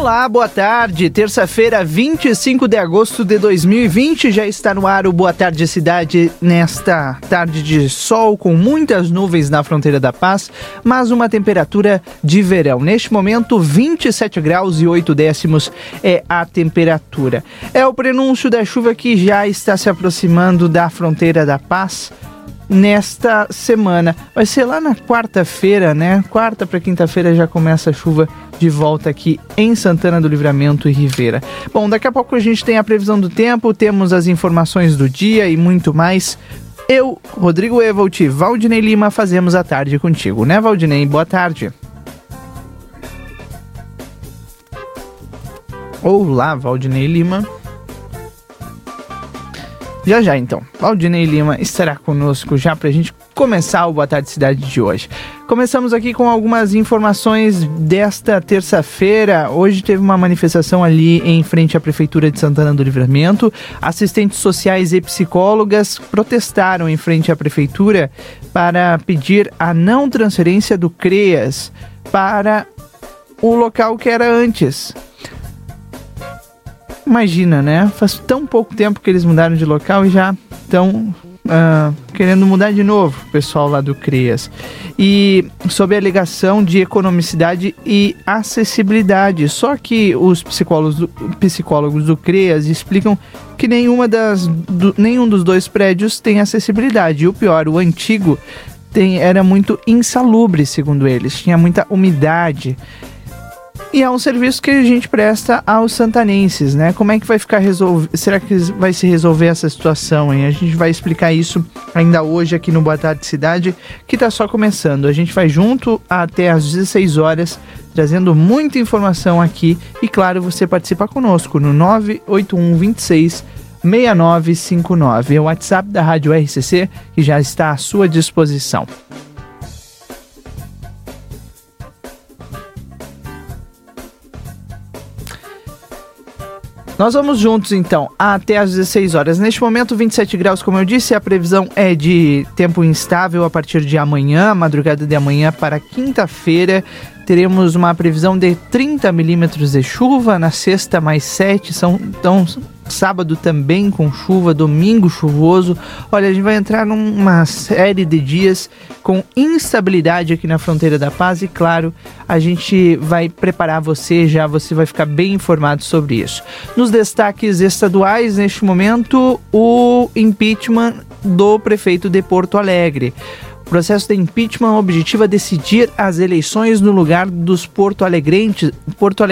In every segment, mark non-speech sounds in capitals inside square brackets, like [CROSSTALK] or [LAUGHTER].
Olá, boa tarde. Terça-feira, 25 de agosto de 2020, já está no ar o Boa Tarde Cidade nesta tarde de sol com muitas nuvens na fronteira da paz, mas uma temperatura de verão. Neste momento, 27 graus e 8 décimos é a temperatura. É o prenúncio da chuva que já está se aproximando da fronteira da paz nesta semana. Vai ser lá na quarta-feira, né? Quarta para quinta-feira já começa a chuva de volta aqui em Santana do Livramento e Ribeira. Bom, daqui a pouco a gente tem a previsão do tempo, temos as informações do dia e muito mais. Eu, Rodrigo Evolt, Valdinei Lima, fazemos a tarde contigo, né, Valdinei? Boa tarde. Olá, Valdinei Lima. Já já então, Valdinei Lima estará conosco já para a gente começar o Boa Tarde Cidade de hoje. Começamos aqui com algumas informações desta terça-feira. Hoje teve uma manifestação ali em frente à Prefeitura de Santana do Livramento. Assistentes sociais e psicólogas protestaram em frente à Prefeitura para pedir a não transferência do CREAS para o local que era antes. Imagina, né? Faz tão pouco tempo que eles mudaram de local e já estão uh, querendo mudar de novo, o pessoal lá do CREAS. E sob a alegação de economicidade e acessibilidade. Só que os psicólogos do, psicólogos do CREAS explicam que nenhuma das, do, nenhum dos dois prédios tem acessibilidade. E o pior, o antigo tem, era muito insalubre, segundo eles. Tinha muita umidade. E é um serviço que a gente presta aos santanenses, né? Como é que vai ficar resolvido? Será que vai se resolver essa situação, hein? A gente vai explicar isso ainda hoje aqui no Boa Tarde Cidade, que tá só começando. A gente vai junto até às 16 horas, trazendo muita informação aqui e claro, você participa conosco no 981 26 6959. É o WhatsApp da Rádio RCC que já está à sua disposição. Nós vamos juntos então até às 16 horas. Neste momento, 27 graus, como eu disse, a previsão é de tempo instável a partir de amanhã, madrugada de amanhã para quinta-feira. Teremos uma previsão de 30 milímetros de chuva, na sexta mais 7, são, então sábado também com chuva, domingo chuvoso. Olha, a gente vai entrar numa série de dias com instabilidade aqui na fronteira da paz e claro, a gente vai preparar você já, você vai ficar bem informado sobre isso. Nos destaques estaduais, neste momento, o impeachment do prefeito de Porto Alegre. O processo de impeachment objetiva decidir as eleições no lugar dos porto alegrenses, porto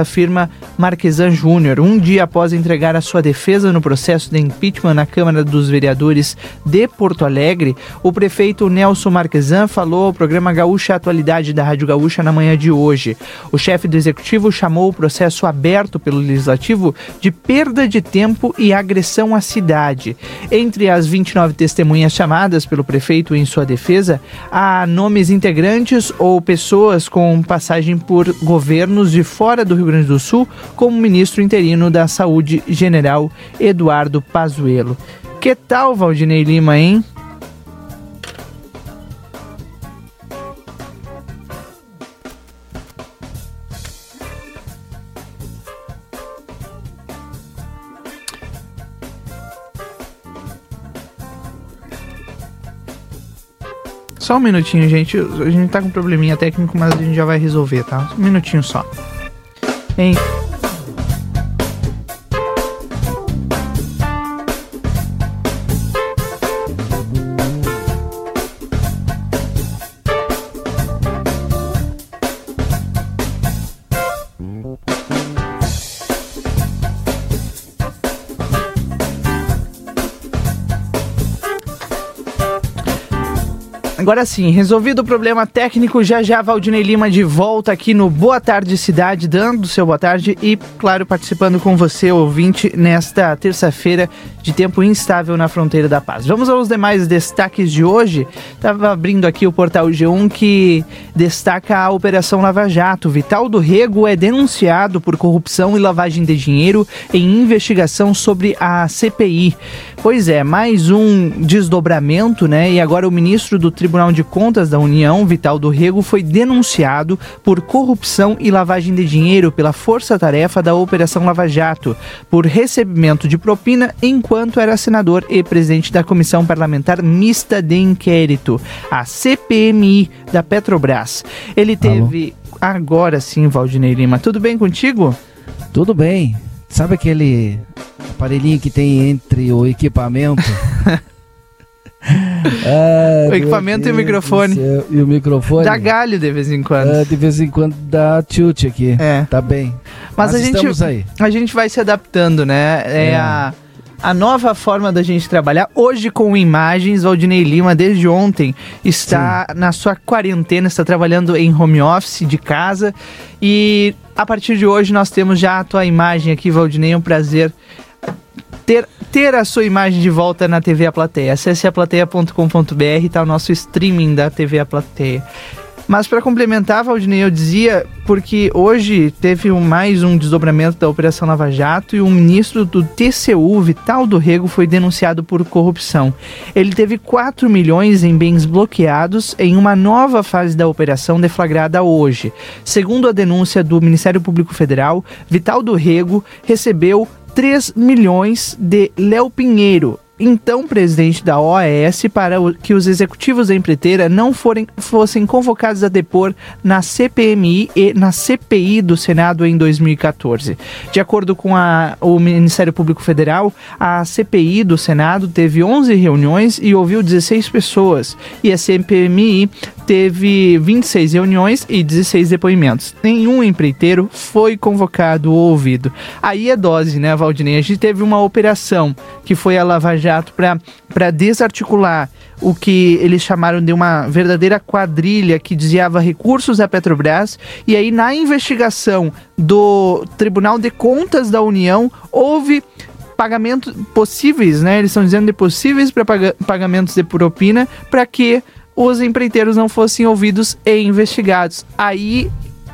afirma Marquesan Júnior, um dia após entregar a sua defesa no processo de impeachment na Câmara dos Vereadores de Porto Alegre. O prefeito Nelson Marquesan falou ao programa Gaúcha Atualidade da Rádio Gaúcha na manhã de hoje. O chefe do executivo chamou o processo aberto pelo legislativo de perda de tempo e agressão à cidade. Entre as 29 testemunhas chamadas pelo prefeito em sua defesa, defesa a nomes integrantes ou pessoas com passagem por governos de fora do Rio Grande do Sul, como o ministro interino da Saúde, general Eduardo Pazuello. Que tal, Valdinei Lima, hein? Só um minutinho, gente. A gente tá com um probleminha técnico, mas a gente já vai resolver, tá? Um minutinho só. Hein? Agora sim, resolvido o problema técnico, já já Valdinei Lima de volta aqui no Boa Tarde Cidade, dando seu boa tarde e, claro, participando com você, ouvinte, nesta terça-feira de tempo instável na fronteira da paz. Vamos aos demais destaques de hoje. Estava abrindo aqui o portal G1 que destaca a Operação Lava Jato. Vital do Rego é denunciado por corrupção e lavagem de dinheiro em investigação sobre a CPI. Pois é, mais um desdobramento, né? E agora o ministro do Tribunal Tribunal de Contas da União, Vital do Rego, foi denunciado por corrupção e lavagem de dinheiro pela força-tarefa da Operação Lava Jato, por recebimento de propina enquanto era senador e presidente da Comissão Parlamentar Mista de Inquérito, a CPMI da Petrobras. Ele teve. Alô? Agora sim, Valdinei Lima. Tudo bem contigo? Tudo bem. Sabe aquele aparelhinho que tem entre o equipamento? [LAUGHS] ah, o equipamento e o microfone. E o microfone. Dá galho de vez em quando. Ah, de vez em quando dá tilt aqui. É. Tá bem. Mas, Mas a gente, aí. a gente vai se adaptando, né? É, é. a a nova forma da gente trabalhar. Hoje com imagens, Valdinei Lima, desde ontem, está Sim. na sua quarentena, está trabalhando em home office de casa. E a partir de hoje nós temos já a tua imagem aqui, Valdinei. É um prazer ter, ter a sua imagem de volta na TV A Plateia. Acesse aplateia.com.br, está o nosso streaming da TV A Plateia. Mas para complementar, Valdinei, eu dizia, porque hoje teve um, mais um desdobramento da Operação Lava Jato e o ministro do TCU, Vital do Rego, foi denunciado por corrupção. Ele teve 4 milhões em bens bloqueados em uma nova fase da operação deflagrada hoje. Segundo a denúncia do Ministério Público Federal, Vital do Rego recebeu 3 milhões de Léo Pinheiro, então presidente da OAS, para que os executivos da empreiteira não forem, fossem convocados a depor na CPMI e na CPI do Senado em 2014. De acordo com a, o Ministério Público Federal, a CPI do Senado teve 11 reuniões e ouviu 16 pessoas, e a CPMI teve 26 reuniões e 16 depoimentos. Nenhum empreiteiro foi convocado ou ouvido. Aí é dose, né, Valdinei? A gente teve uma operação que foi a Lava Jato para desarticular o que eles chamaram de uma verdadeira quadrilha que desviava recursos da Petrobras. E aí, na investigação do Tribunal de Contas da União, houve pagamentos possíveis, né? Eles estão dizendo de possíveis para pagamentos de propina para que os empreiteiros não fossem ouvidos e investigados. Aí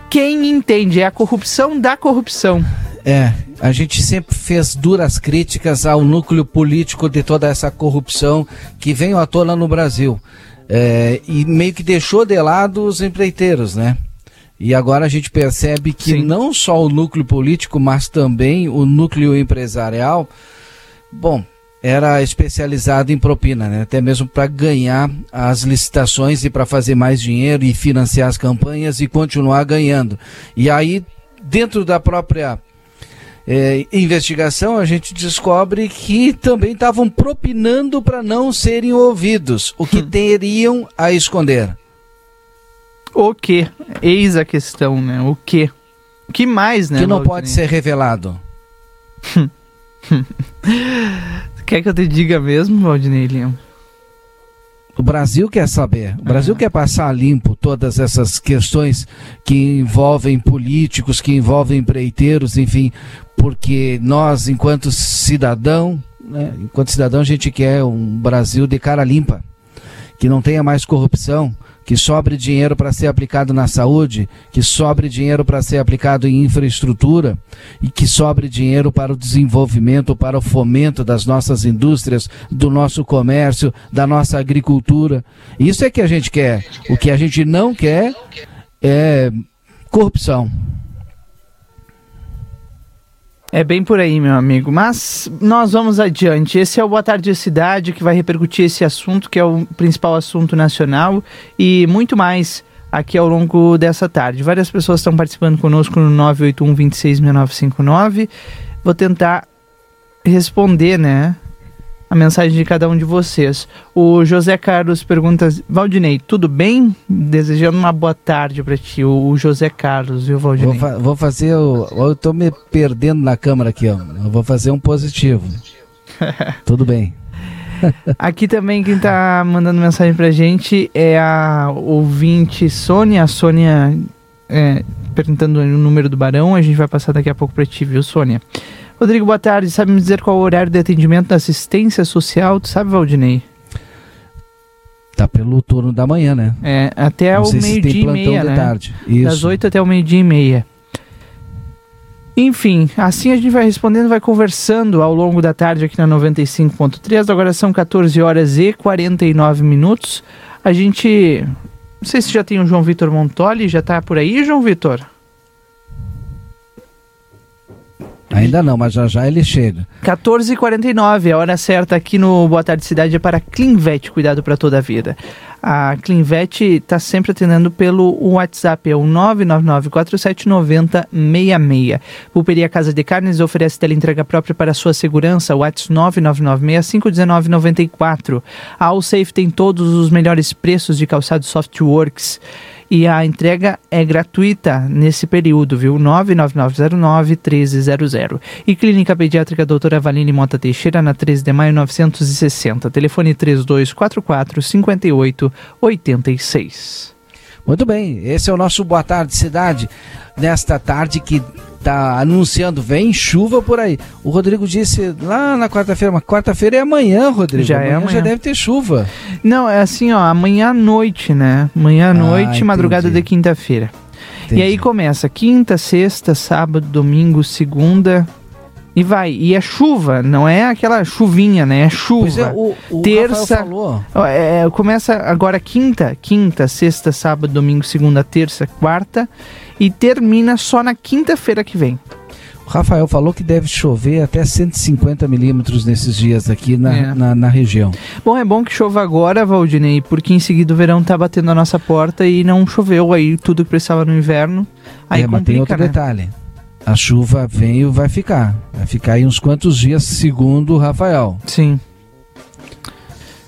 quem entende é a corrupção da corrupção. É, a gente sempre fez duras críticas ao núcleo político de toda essa corrupção que veio à tona no Brasil. É, e meio que deixou de lado os empreiteiros, né? E agora a gente percebe que Sim. não só o núcleo político, mas também o núcleo empresarial. Bom, era especializado em propina, né? até mesmo para ganhar as licitações e para fazer mais dinheiro e financiar as campanhas e continuar ganhando. E aí, dentro da própria é, investigação, a gente descobre que também estavam propinando para não serem ouvidos, o que [LAUGHS] teriam a esconder. O que? Eis a questão, né? O que? O que mais, né? Que não pode ser revelado. [LAUGHS] Quer que eu te diga mesmo, Valdinei Lima? O Brasil quer saber. O Brasil quer passar limpo todas essas questões que envolvem políticos, que envolvem empreiteiros, enfim, porque nós, enquanto cidadão, né, enquanto cidadão, a gente quer um Brasil de cara limpa, que não tenha mais corrupção, que sobre dinheiro para ser aplicado na saúde, que sobre dinheiro para ser aplicado em infraestrutura e que sobre dinheiro para o desenvolvimento, para o fomento das nossas indústrias, do nosso comércio, da nossa agricultura. Isso é que a gente quer. O que a gente não quer é corrupção. É bem por aí, meu amigo. Mas nós vamos adiante. Esse é o Boa Tarde Cidade que vai repercutir esse assunto, que é o principal assunto nacional, e muito mais aqui ao longo dessa tarde. Várias pessoas estão participando conosco no 981 266959. Vou tentar responder, né? A mensagem de cada um de vocês. O José Carlos pergunta: Valdinei, tudo bem? Desejando uma boa tarde para ti. O José Carlos, viu, Valdinei? Vou, fa vou fazer. O, eu tô me perdendo na câmera aqui, ó. Eu vou fazer um positivo. [LAUGHS] tudo bem. [LAUGHS] Aqui também quem tá mandando mensagem pra gente é a ouvinte Sônia. A Sônia é, perguntando o número do Barão. A gente vai passar daqui a pouco pra ti, viu, Sônia? Rodrigo, boa tarde. Sabe me dizer qual é o horário de atendimento da assistência social? Tu sabe, Valdinei? Tá pelo turno da manhã, né? É, até Não o meio-dia e meia, né? Tarde. Isso. Das 8 até o meio-dia e meia. Enfim, assim a gente vai respondendo, vai conversando ao longo da tarde aqui na 95.3. Agora são 14 horas e 49 minutos. A gente. Não sei se já tem o João Vitor Montoli, já tá por aí, João Vitor? Ainda não, mas já já ele chega. 14h49, a hora certa aqui no Boa Tarde Cidade é para Clinvet, cuidado para toda a vida. A Clinvet está sempre atendendo pelo WhatsApp, é o 999-479066. Pulperia Casa de Carnes oferece entrega própria para sua segurança, WhatsApp 999-6519-94. A Allsafe tem todos os melhores preços de calçado Softworks e a entrega é gratuita nesse período, viu? 99909-1300. E Clínica Pediátrica Doutora Valine Mota Teixeira, na 13 de maio 960. Telefone 3244 5886. Muito bem, esse é o nosso Boa Tarde Cidade, nesta tarde que tá anunciando, vem chuva por aí. O Rodrigo disse lá na quarta-feira, mas quarta-feira é amanhã, Rodrigo. Já é amanhã é amanhã. Já deve ter chuva. Não, é assim, ó, amanhã à noite, né? Amanhã à ah, noite, madrugada de quinta-feira. E aí começa quinta, sexta, sábado, domingo, segunda, e vai. E é chuva, não é aquela chuvinha, né? É chuva. Pois é, o, o Terça. Falou. É, começa agora quinta, quinta, sexta, sábado, domingo, segunda, terça, quarta. E termina só na quinta-feira que vem. O Rafael falou que deve chover até 150 milímetros nesses dias aqui na, é. na, na, região. Bom, é bom que chova agora, Valdinei, porque em seguida o verão tá batendo a nossa porta e não choveu aí tudo que precisava no inverno. Aí é, complica, mas tem outro né? detalhe a chuva veio vai ficar. Vai ficar aí uns quantos dias, segundo o Rafael. Sim.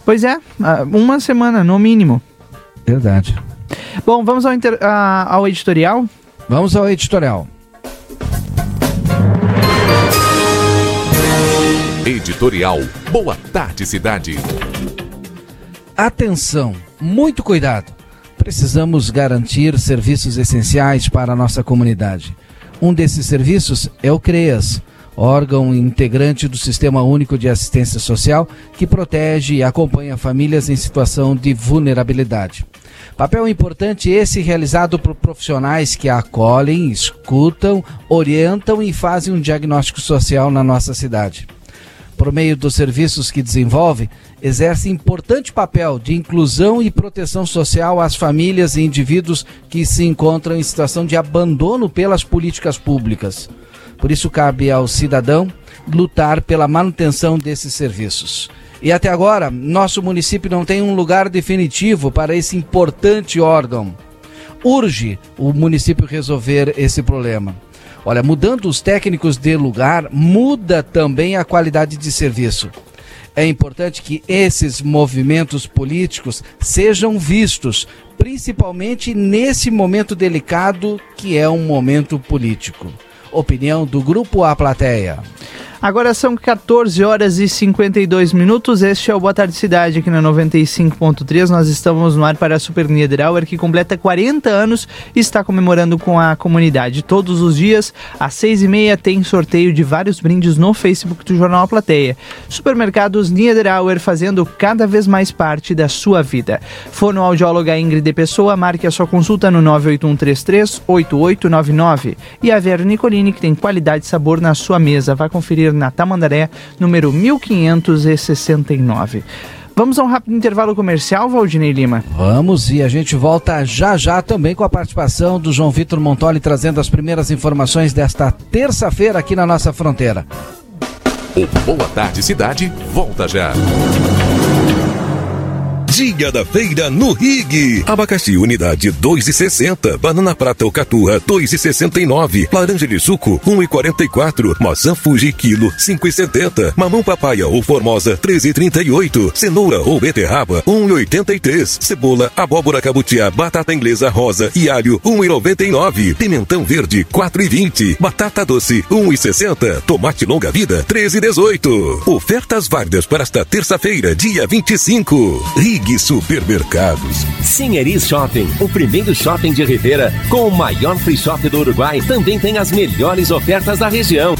Pois é, uma semana no mínimo. Verdade. Bom, vamos ao, inter, ao editorial? Vamos ao editorial. Editorial. Boa tarde, cidade. Atenção, muito cuidado. Precisamos garantir serviços essenciais para a nossa comunidade. Um desses serviços é o CREAS, órgão integrante do Sistema Único de Assistência Social que protege e acompanha famílias em situação de vulnerabilidade. Papel importante esse realizado por profissionais que acolhem, escutam, orientam e fazem um diagnóstico social na nossa cidade por meio dos serviços que desenvolve, exerce importante papel de inclusão e proteção social às famílias e indivíduos que se encontram em situação de abandono pelas políticas públicas. Por isso, cabe ao cidadão lutar pela manutenção desses serviços. E até agora, nosso município não tem um lugar definitivo para esse importante órgão. Urge o município resolver esse problema. Olha, mudando os técnicos de lugar, muda também a qualidade de serviço. É importante que esses movimentos políticos sejam vistos, principalmente nesse momento delicado que é um momento político. Opinião do Grupo A Plateia. Agora são 14 horas e 52 minutos. Este é o Boa Tarde Cidade aqui na 95.3. Nós estamos no ar para a Super Niederauer, que completa 40 anos e está comemorando com a comunidade. Todos os dias, às 6h30, tem sorteio de vários brindes no Facebook do Jornal a Plateia. Supermercados Niederauer fazendo cada vez mais parte da sua vida. Fonoaudióloga Ingrid Pessoa, marque a sua consulta no 98133 8899. E a Vera Nicolini, que tem qualidade e sabor na sua mesa. Vai conferir na Tamandaré, número 1569. Vamos a um rápido intervalo comercial, Valdinei Lima? Vamos, e a gente volta já já também com a participação do João Vitor Montoli, trazendo as primeiras informações desta terça-feira aqui na nossa fronteira. O Boa Tarde Cidade volta já. Dia da feira no Rig. Abacaxi unidade 2,60. Banana prata ou caturra 2,69. Laranja de suco 1,44. Maçã Fuji quilo 5,70. Mamão papaya ou formosa 13,38. Cenoura ou beterraba 1,83. Cebola, abóbora cabutiá, batata inglesa rosa e alho 1,99. Pimentão verde 4,20. Batata doce 1,60. Tomate longa vida 13,18. Ofertas válidas para esta terça-feira, dia 25. Rig Supermercados. Sinheris Shopping, o primeiro shopping de Rivera com o maior free shop do Uruguai, também tem as melhores ofertas da região.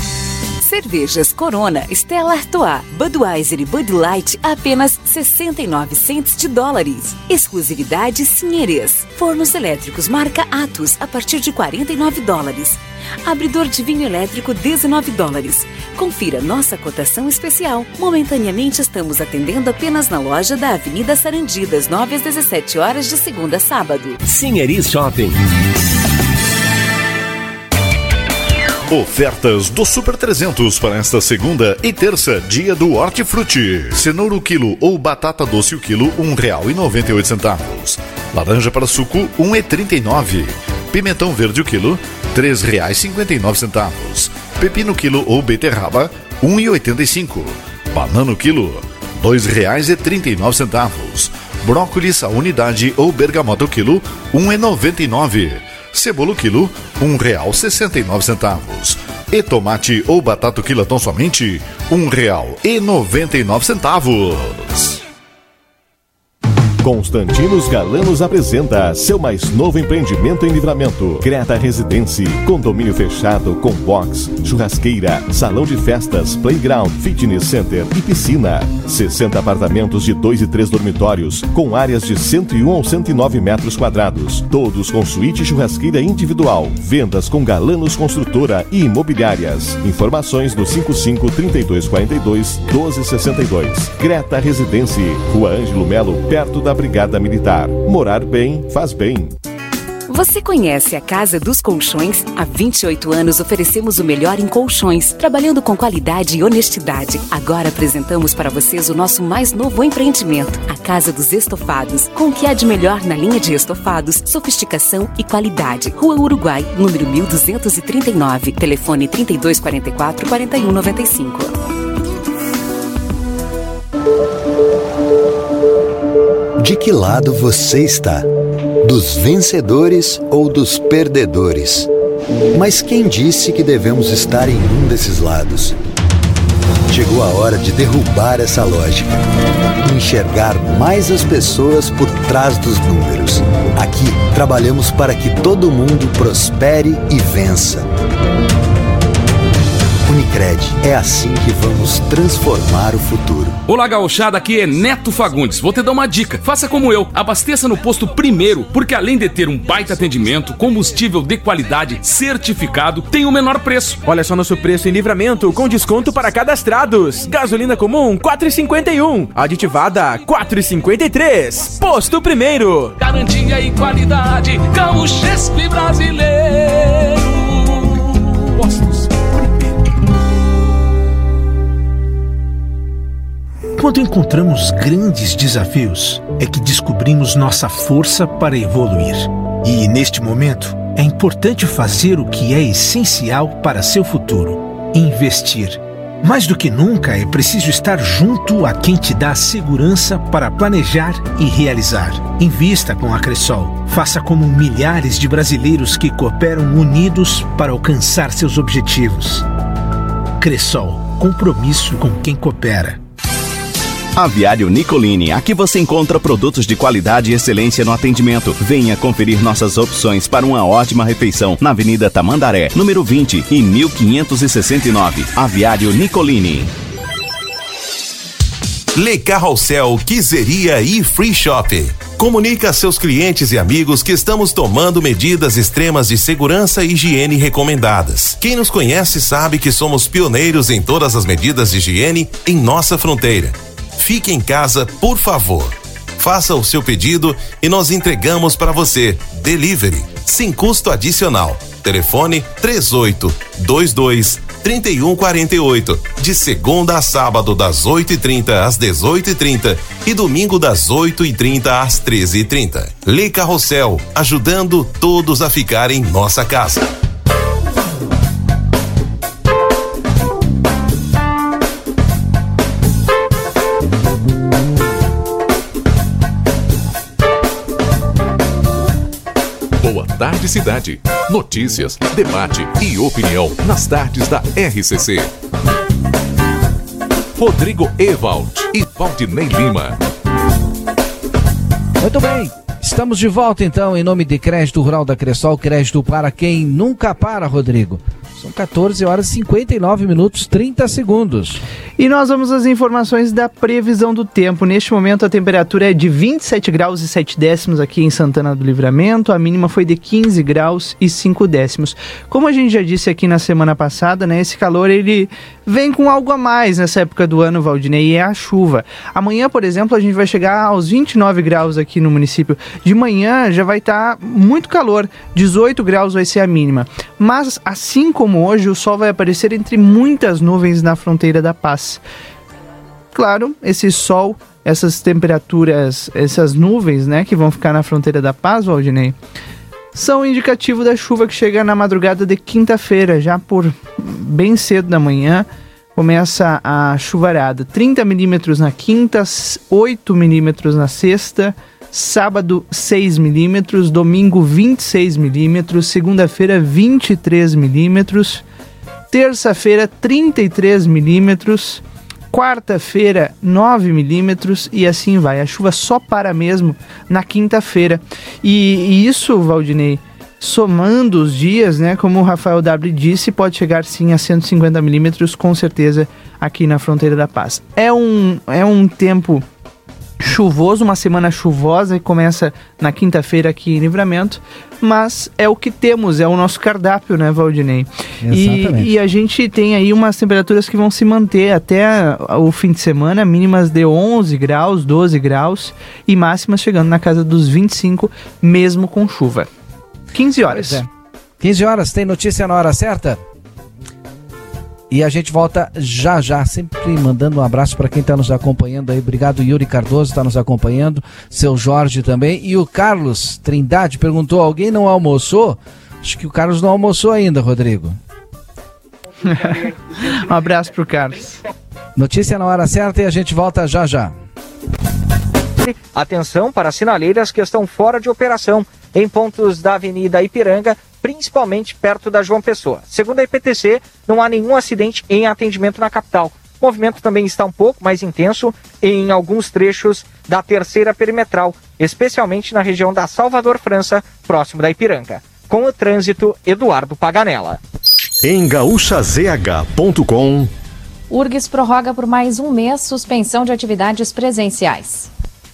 Cervejas Corona, Stella Artois, Budweiser e Bud Light apenas 69 centos de dólares. Exclusividade Sinheres. Fornos elétricos marca Atos a partir de 49 dólares. Abridor de vinho elétrico 19 dólares. Confira nossa cotação especial. Momentaneamente estamos atendendo apenas na loja da Avenida Sarandi, das 9 às 17 horas de segunda a sábado. Sinheris Shopping. Ofertas do Super 300 para esta segunda e terça, dia do Hortifruti. Cenoura o quilo ou batata doce o quilo, oito centavos. Laranja para suco, e nove. Pimentão verde o quilo, nove centavos. Pepino quilo ou beterraba, e cinco. Banana o quilo, nove centavos. Brócolis a unidade ou bergamota o quilo, e nove. Cebola quilo, R$ 1,69. E tomate ou batata quilatão somente, R$ 1,99. Constantinos Galanos apresenta seu mais novo empreendimento em livramento. Creta Residência, condomínio fechado com box, churrasqueira, salão de festas, playground, fitness center e piscina. 60 apartamentos de 2 e 3 dormitórios, com áreas de 101 ou 109 metros quadrados. Todos com suíte churrasqueira individual. Vendas com Galanos Construtora e Imobiliárias. Informações no 55 3242 1262. Creta Residência, Rua Ângelo Melo, perto da Brigada Militar. Morar bem faz bem. Você conhece a Casa dos Colchões? Há 28 anos oferecemos o melhor em colchões, trabalhando com qualidade e honestidade. Agora apresentamos para vocês o nosso mais novo empreendimento, a Casa dos Estofados, com o que há de melhor na linha de estofados, sofisticação e qualidade. Rua Uruguai, número 1239, telefone 3244 4195. De que lado você está? Dos vencedores ou dos perdedores? Mas quem disse que devemos estar em um desses lados? Chegou a hora de derrubar essa lógica enxergar mais as pessoas por trás dos números. Aqui trabalhamos para que todo mundo prospere e vença. É assim que vamos transformar o futuro. Olá, gauchada, aqui é Neto Fagundes. Vou te dar uma dica. Faça como eu. Abasteça no posto primeiro, porque além de ter um baita atendimento, combustível de qualidade certificado, tem o menor preço. Olha só nosso preço em livramento, com desconto para cadastrados. Gasolina comum, 4,51. Aditivada, 4,53. Posto primeiro. Garantia e qualidade, Gaúchespe brasileiro. Postos Quando encontramos grandes desafios, é que descobrimos nossa força para evoluir. E neste momento, é importante fazer o que é essencial para seu futuro: investir. Mais do que nunca, é preciso estar junto a quem te dá segurança para planejar e realizar. Invista com a Cressol. Faça como milhares de brasileiros que cooperam unidos para alcançar seus objetivos. Cressol compromisso com quem coopera. Aviário Nicolini, aqui você encontra produtos de qualidade e excelência no atendimento. Venha conferir nossas opções para uma ótima refeição na Avenida Tamandaré, número 20 e 1569. Aviário Nicolini. Le Carrossel, Quiseria e Free Shop. Comunique a seus clientes e amigos que estamos tomando medidas extremas de segurança e higiene recomendadas. Quem nos conhece sabe que somos pioneiros em todas as medidas de higiene em nossa fronteira. Fique em casa, por favor. Faça o seu pedido e nós entregamos para você. Delivery, sem custo adicional. Telefone 3822 3148. De segunda a sábado, das 8h30 às 18h30 e domingo das 8h30 às 13h30. Lê Carrossel, ajudando todos a ficar em nossa casa. Tarde Cidade. Notícias, debate e opinião nas tardes da RCC. Rodrigo Ewald e Valdinei Lima. Muito bem. Estamos de volta então em nome de Crédito Rural da Cressol, crédito para quem nunca para, Rodrigo. São 14 horas e 59 minutos 30 segundos. E nós vamos às informações da previsão do tempo. Neste momento a temperatura é de 27 graus e 7 décimos aqui em Santana do Livramento. A mínima foi de 15 graus e 5 décimos. Como a gente já disse aqui na semana passada, né, esse calor ele vem com algo a mais nessa época do ano, Valdinei, e é a chuva. Amanhã, por exemplo, a gente vai chegar aos 29 graus aqui no município. De manhã já vai estar tá muito calor, 18 graus vai ser a mínima. Mas assim como hoje, o sol vai aparecer entre muitas nuvens na fronteira da paz. Claro, esse sol, essas temperaturas, essas nuvens, né, que vão ficar na fronteira da paz, Valdinei, são indicativo da chuva que chega na madrugada de quinta-feira, já por bem cedo da manhã. Começa a chuvarada, 30 milímetros na quinta, 8 milímetros na sexta, sábado 6 milímetros, domingo 26 milímetros, segunda-feira 23 milímetros, terça-feira 33 milímetros, quarta-feira 9 milímetros e assim vai. A chuva só para mesmo na quinta-feira. E, e, isso, Valdinei, somando os dias, né, como o Rafael W disse, pode chegar sim a 150 milímetros com certeza aqui na fronteira da paz. É um, é um tempo chuvoso, uma semana chuvosa que começa na quinta-feira aqui em Livramento, mas é o que temos, é o nosso cardápio, né, Valdinei? E, e, a gente tem aí umas temperaturas que vão se manter até o fim de semana, mínimas de 11 graus, 12 graus e máximas chegando na casa dos 25, mesmo com chuva. 15 horas. É. 15 horas, tem notícia na hora certa? E a gente volta já já, sempre mandando um abraço para quem está nos acompanhando aí. Obrigado, Yuri Cardoso, está nos acompanhando. Seu Jorge também. E o Carlos Trindade perguntou: alguém não almoçou? Acho que o Carlos não almoçou ainda, Rodrigo. [LAUGHS] um abraço pro Carlos. Notícia na hora certa e a gente volta já já. Atenção para sinaleiras que estão fora de operação em pontos da Avenida Ipiranga principalmente perto da João Pessoa. Segundo a IPTC, não há nenhum acidente em atendimento na capital. O movimento também está um pouco mais intenso em alguns trechos da terceira perimetral, especialmente na região da Salvador França, próximo da Ipiranga. Com o trânsito, Eduardo Paganella. Em gaúchazh.com URGS prorroga por mais um mês suspensão de atividades presenciais.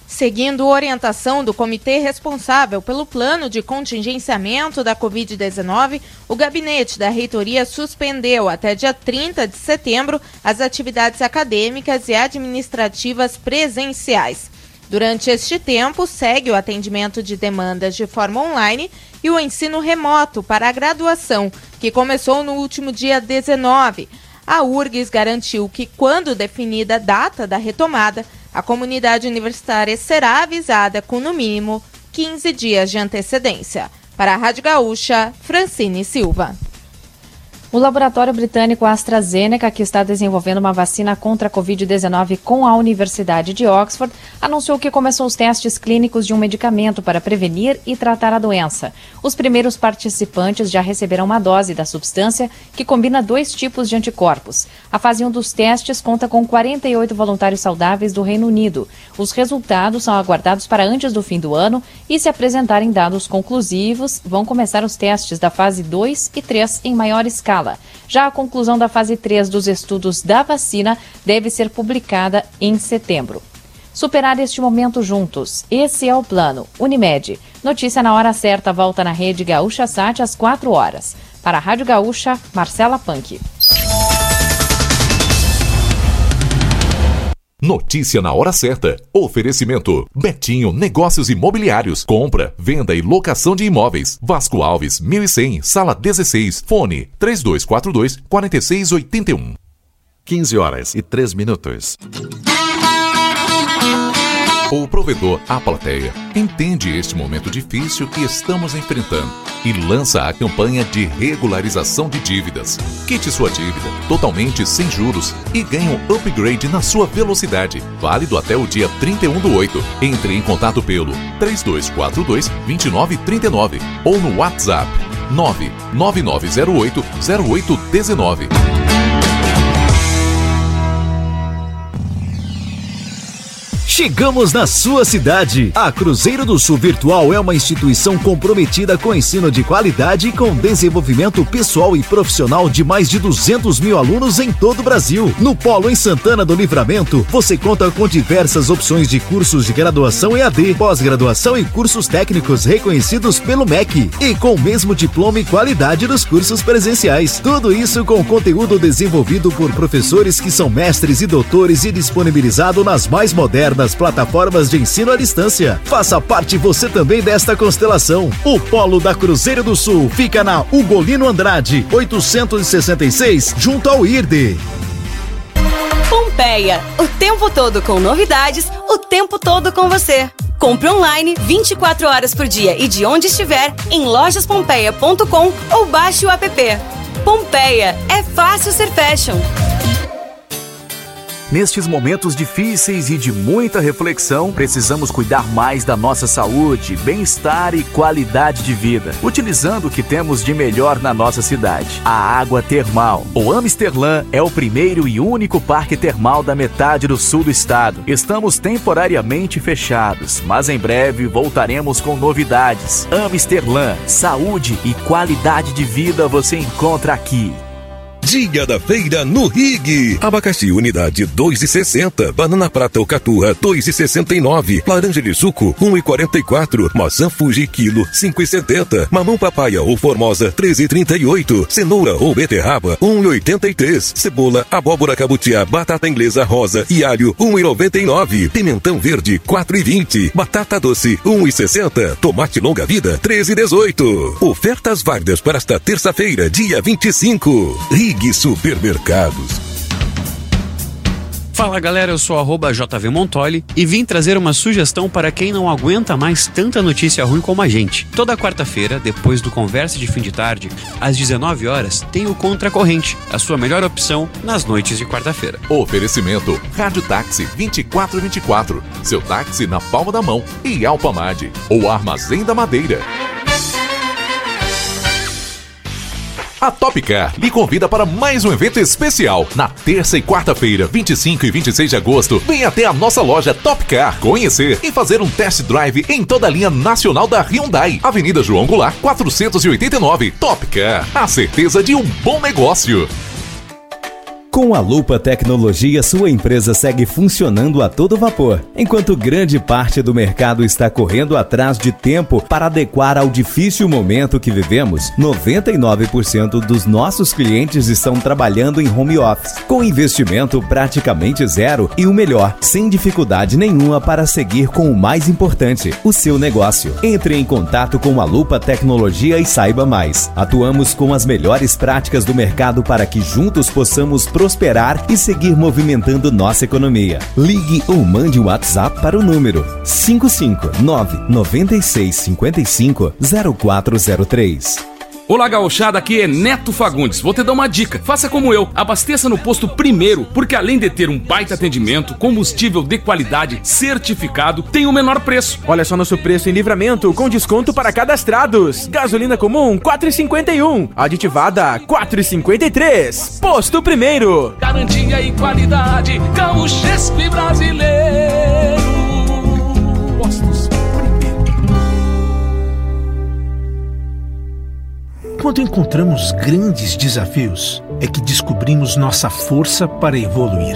Seguindo orientação do comitê responsável pelo plano de contingenciamento da Covid-19, o gabinete da reitoria suspendeu até dia 30 de setembro as atividades acadêmicas e administrativas presenciais. Durante este tempo, segue o atendimento de demandas de forma online e o ensino remoto para a graduação, que começou no último dia 19. A URGS garantiu que, quando definida a data da retomada, a comunidade universitária será avisada com, no mínimo, 15 dias de antecedência. Para a Rádio Gaúcha, Francine Silva. O laboratório britânico AstraZeneca, que está desenvolvendo uma vacina contra a Covid-19 com a Universidade de Oxford, anunciou que começou os testes clínicos de um medicamento para prevenir e tratar a doença. Os primeiros participantes já receberam uma dose da substância que combina dois tipos de anticorpos. A fase 1 dos testes conta com 48 voluntários saudáveis do Reino Unido. Os resultados são aguardados para antes do fim do ano e, se apresentarem dados conclusivos, vão começar os testes da fase 2 e 3 em maior escala escala. Já a conclusão da fase 3 dos estudos da vacina deve ser publicada em setembro. Superar este momento juntos. Esse é o plano. Unimed. Notícia na hora certa volta na rede Gaúcha Sat às 4 horas. Para a Rádio Gaúcha, Marcela Punk. Notícia na hora certa. Oferecimento: Betinho Negócios Imobiliários. Compra, venda e locação de imóveis. Vasco Alves, 1100, sala 16. Fone: 3242 4681. 15 horas e 3 minutos. O provedor, a plateia, entende este momento difícil que estamos enfrentando e lança a campanha de regularização de dívidas. Quite sua dívida totalmente sem juros e ganhe um upgrade na sua velocidade, válido até o dia 31 do 8. Entre em contato pelo 3242 2939 ou no WhatsApp 99908 Chegamos na sua cidade. A Cruzeiro do Sul Virtual é uma instituição comprometida com ensino de qualidade e com desenvolvimento pessoal e profissional de mais de 200 mil alunos em todo o Brasil. No Polo em Santana do Livramento, você conta com diversas opções de cursos de graduação EAD, pós-graduação e cursos técnicos reconhecidos pelo MEC e com o mesmo diploma e qualidade dos cursos presenciais. Tudo isso com conteúdo desenvolvido por professores que são mestres e doutores e disponibilizado nas mais modernas nas plataformas de ensino à distância. Faça parte você também desta constelação. O Polo da Cruzeiro do Sul fica na Ugolino Andrade, 866, junto ao IRDE. Pompeia, o tempo todo com novidades, o tempo todo com você. Compre online 24 horas por dia e de onde estiver em lojaspompeia.com ou baixe o app. Pompeia, é fácil ser fashion. Nestes momentos difíceis e de muita reflexão, precisamos cuidar mais da nossa saúde, bem-estar e qualidade de vida, utilizando o que temos de melhor na nossa cidade: a água termal. O Amsterlan é o primeiro e único parque termal da metade do sul do estado. Estamos temporariamente fechados, mas em breve voltaremos com novidades. Amsterlan, saúde e qualidade de vida você encontra aqui. Dia da feira no Rig. Abacaxi unidade 2,60. Banana prata ou caturra 2,69. Laranja de suco 1,44. Maçã Fuji quilo 5,70. Mamão papaya ou formosa 13,38. Cenoura ou beterraba 1,83. Cebola, abóbora cabutiá, batata inglesa rosa e alho 1,99. Pimentão verde 4,20. Batata doce 1,60. Tomate longa vida 13,18. Ofertas válidas para esta terça-feira, dia 25. Rig Supermercados. Fala galera, eu sou arroba JV Montoli e vim trazer uma sugestão para quem não aguenta mais tanta notícia ruim como a gente. Toda quarta-feira, depois do Conversa de Fim de Tarde, às 19 horas, tem o Contra Corrente, a sua melhor opção nas noites de quarta-feira. Oferecimento Rádio Táxi 2424, seu táxi na palma da mão e Alpamade, o Armazém da Madeira. A Topcar lhe convida para mais um evento especial. Na terça e quarta-feira, 25 e 26 de agosto, vem até a nossa loja Topcar conhecer e fazer um test drive em toda a linha nacional da Hyundai. Avenida João Goulart, 489. Topcar, a certeza de um bom negócio. Com a Lupa Tecnologia, sua empresa segue funcionando a todo vapor, enquanto grande parte do mercado está correndo atrás de tempo para adequar ao difícil momento que vivemos. 99% dos nossos clientes estão trabalhando em home office, com investimento praticamente zero e o melhor, sem dificuldade nenhuma para seguir com o mais importante, o seu negócio. Entre em contato com a Lupa Tecnologia e saiba mais. Atuamos com as melhores práticas do mercado para que juntos possamos prosperar e seguir movimentando nossa economia. Ligue ou mande um WhatsApp para o número 559 9655 0403. Olá, gauchada, aqui é Neto Fagundes. Vou te dar uma dica. Faça como eu. Abasteça no posto primeiro, porque além de ter um baita atendimento, combustível de qualidade certificado, tem o menor preço. Olha só nosso preço em livramento com desconto para cadastrados. Gasolina comum 4,51. Aditivada 4,53. Posto primeiro. Garantia e qualidade. Gaúchespe brasileiro. Quando encontramos grandes desafios, é que descobrimos nossa força para evoluir.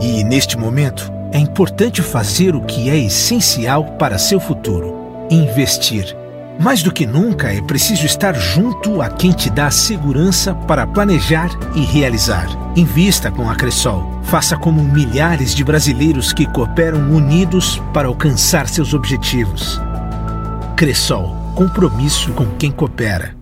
E neste momento, é importante fazer o que é essencial para seu futuro: investir. Mais do que nunca, é preciso estar junto a quem te dá segurança para planejar e realizar. Invista com a Cressol. Faça como milhares de brasileiros que cooperam unidos para alcançar seus objetivos. Cressol compromisso com quem coopera.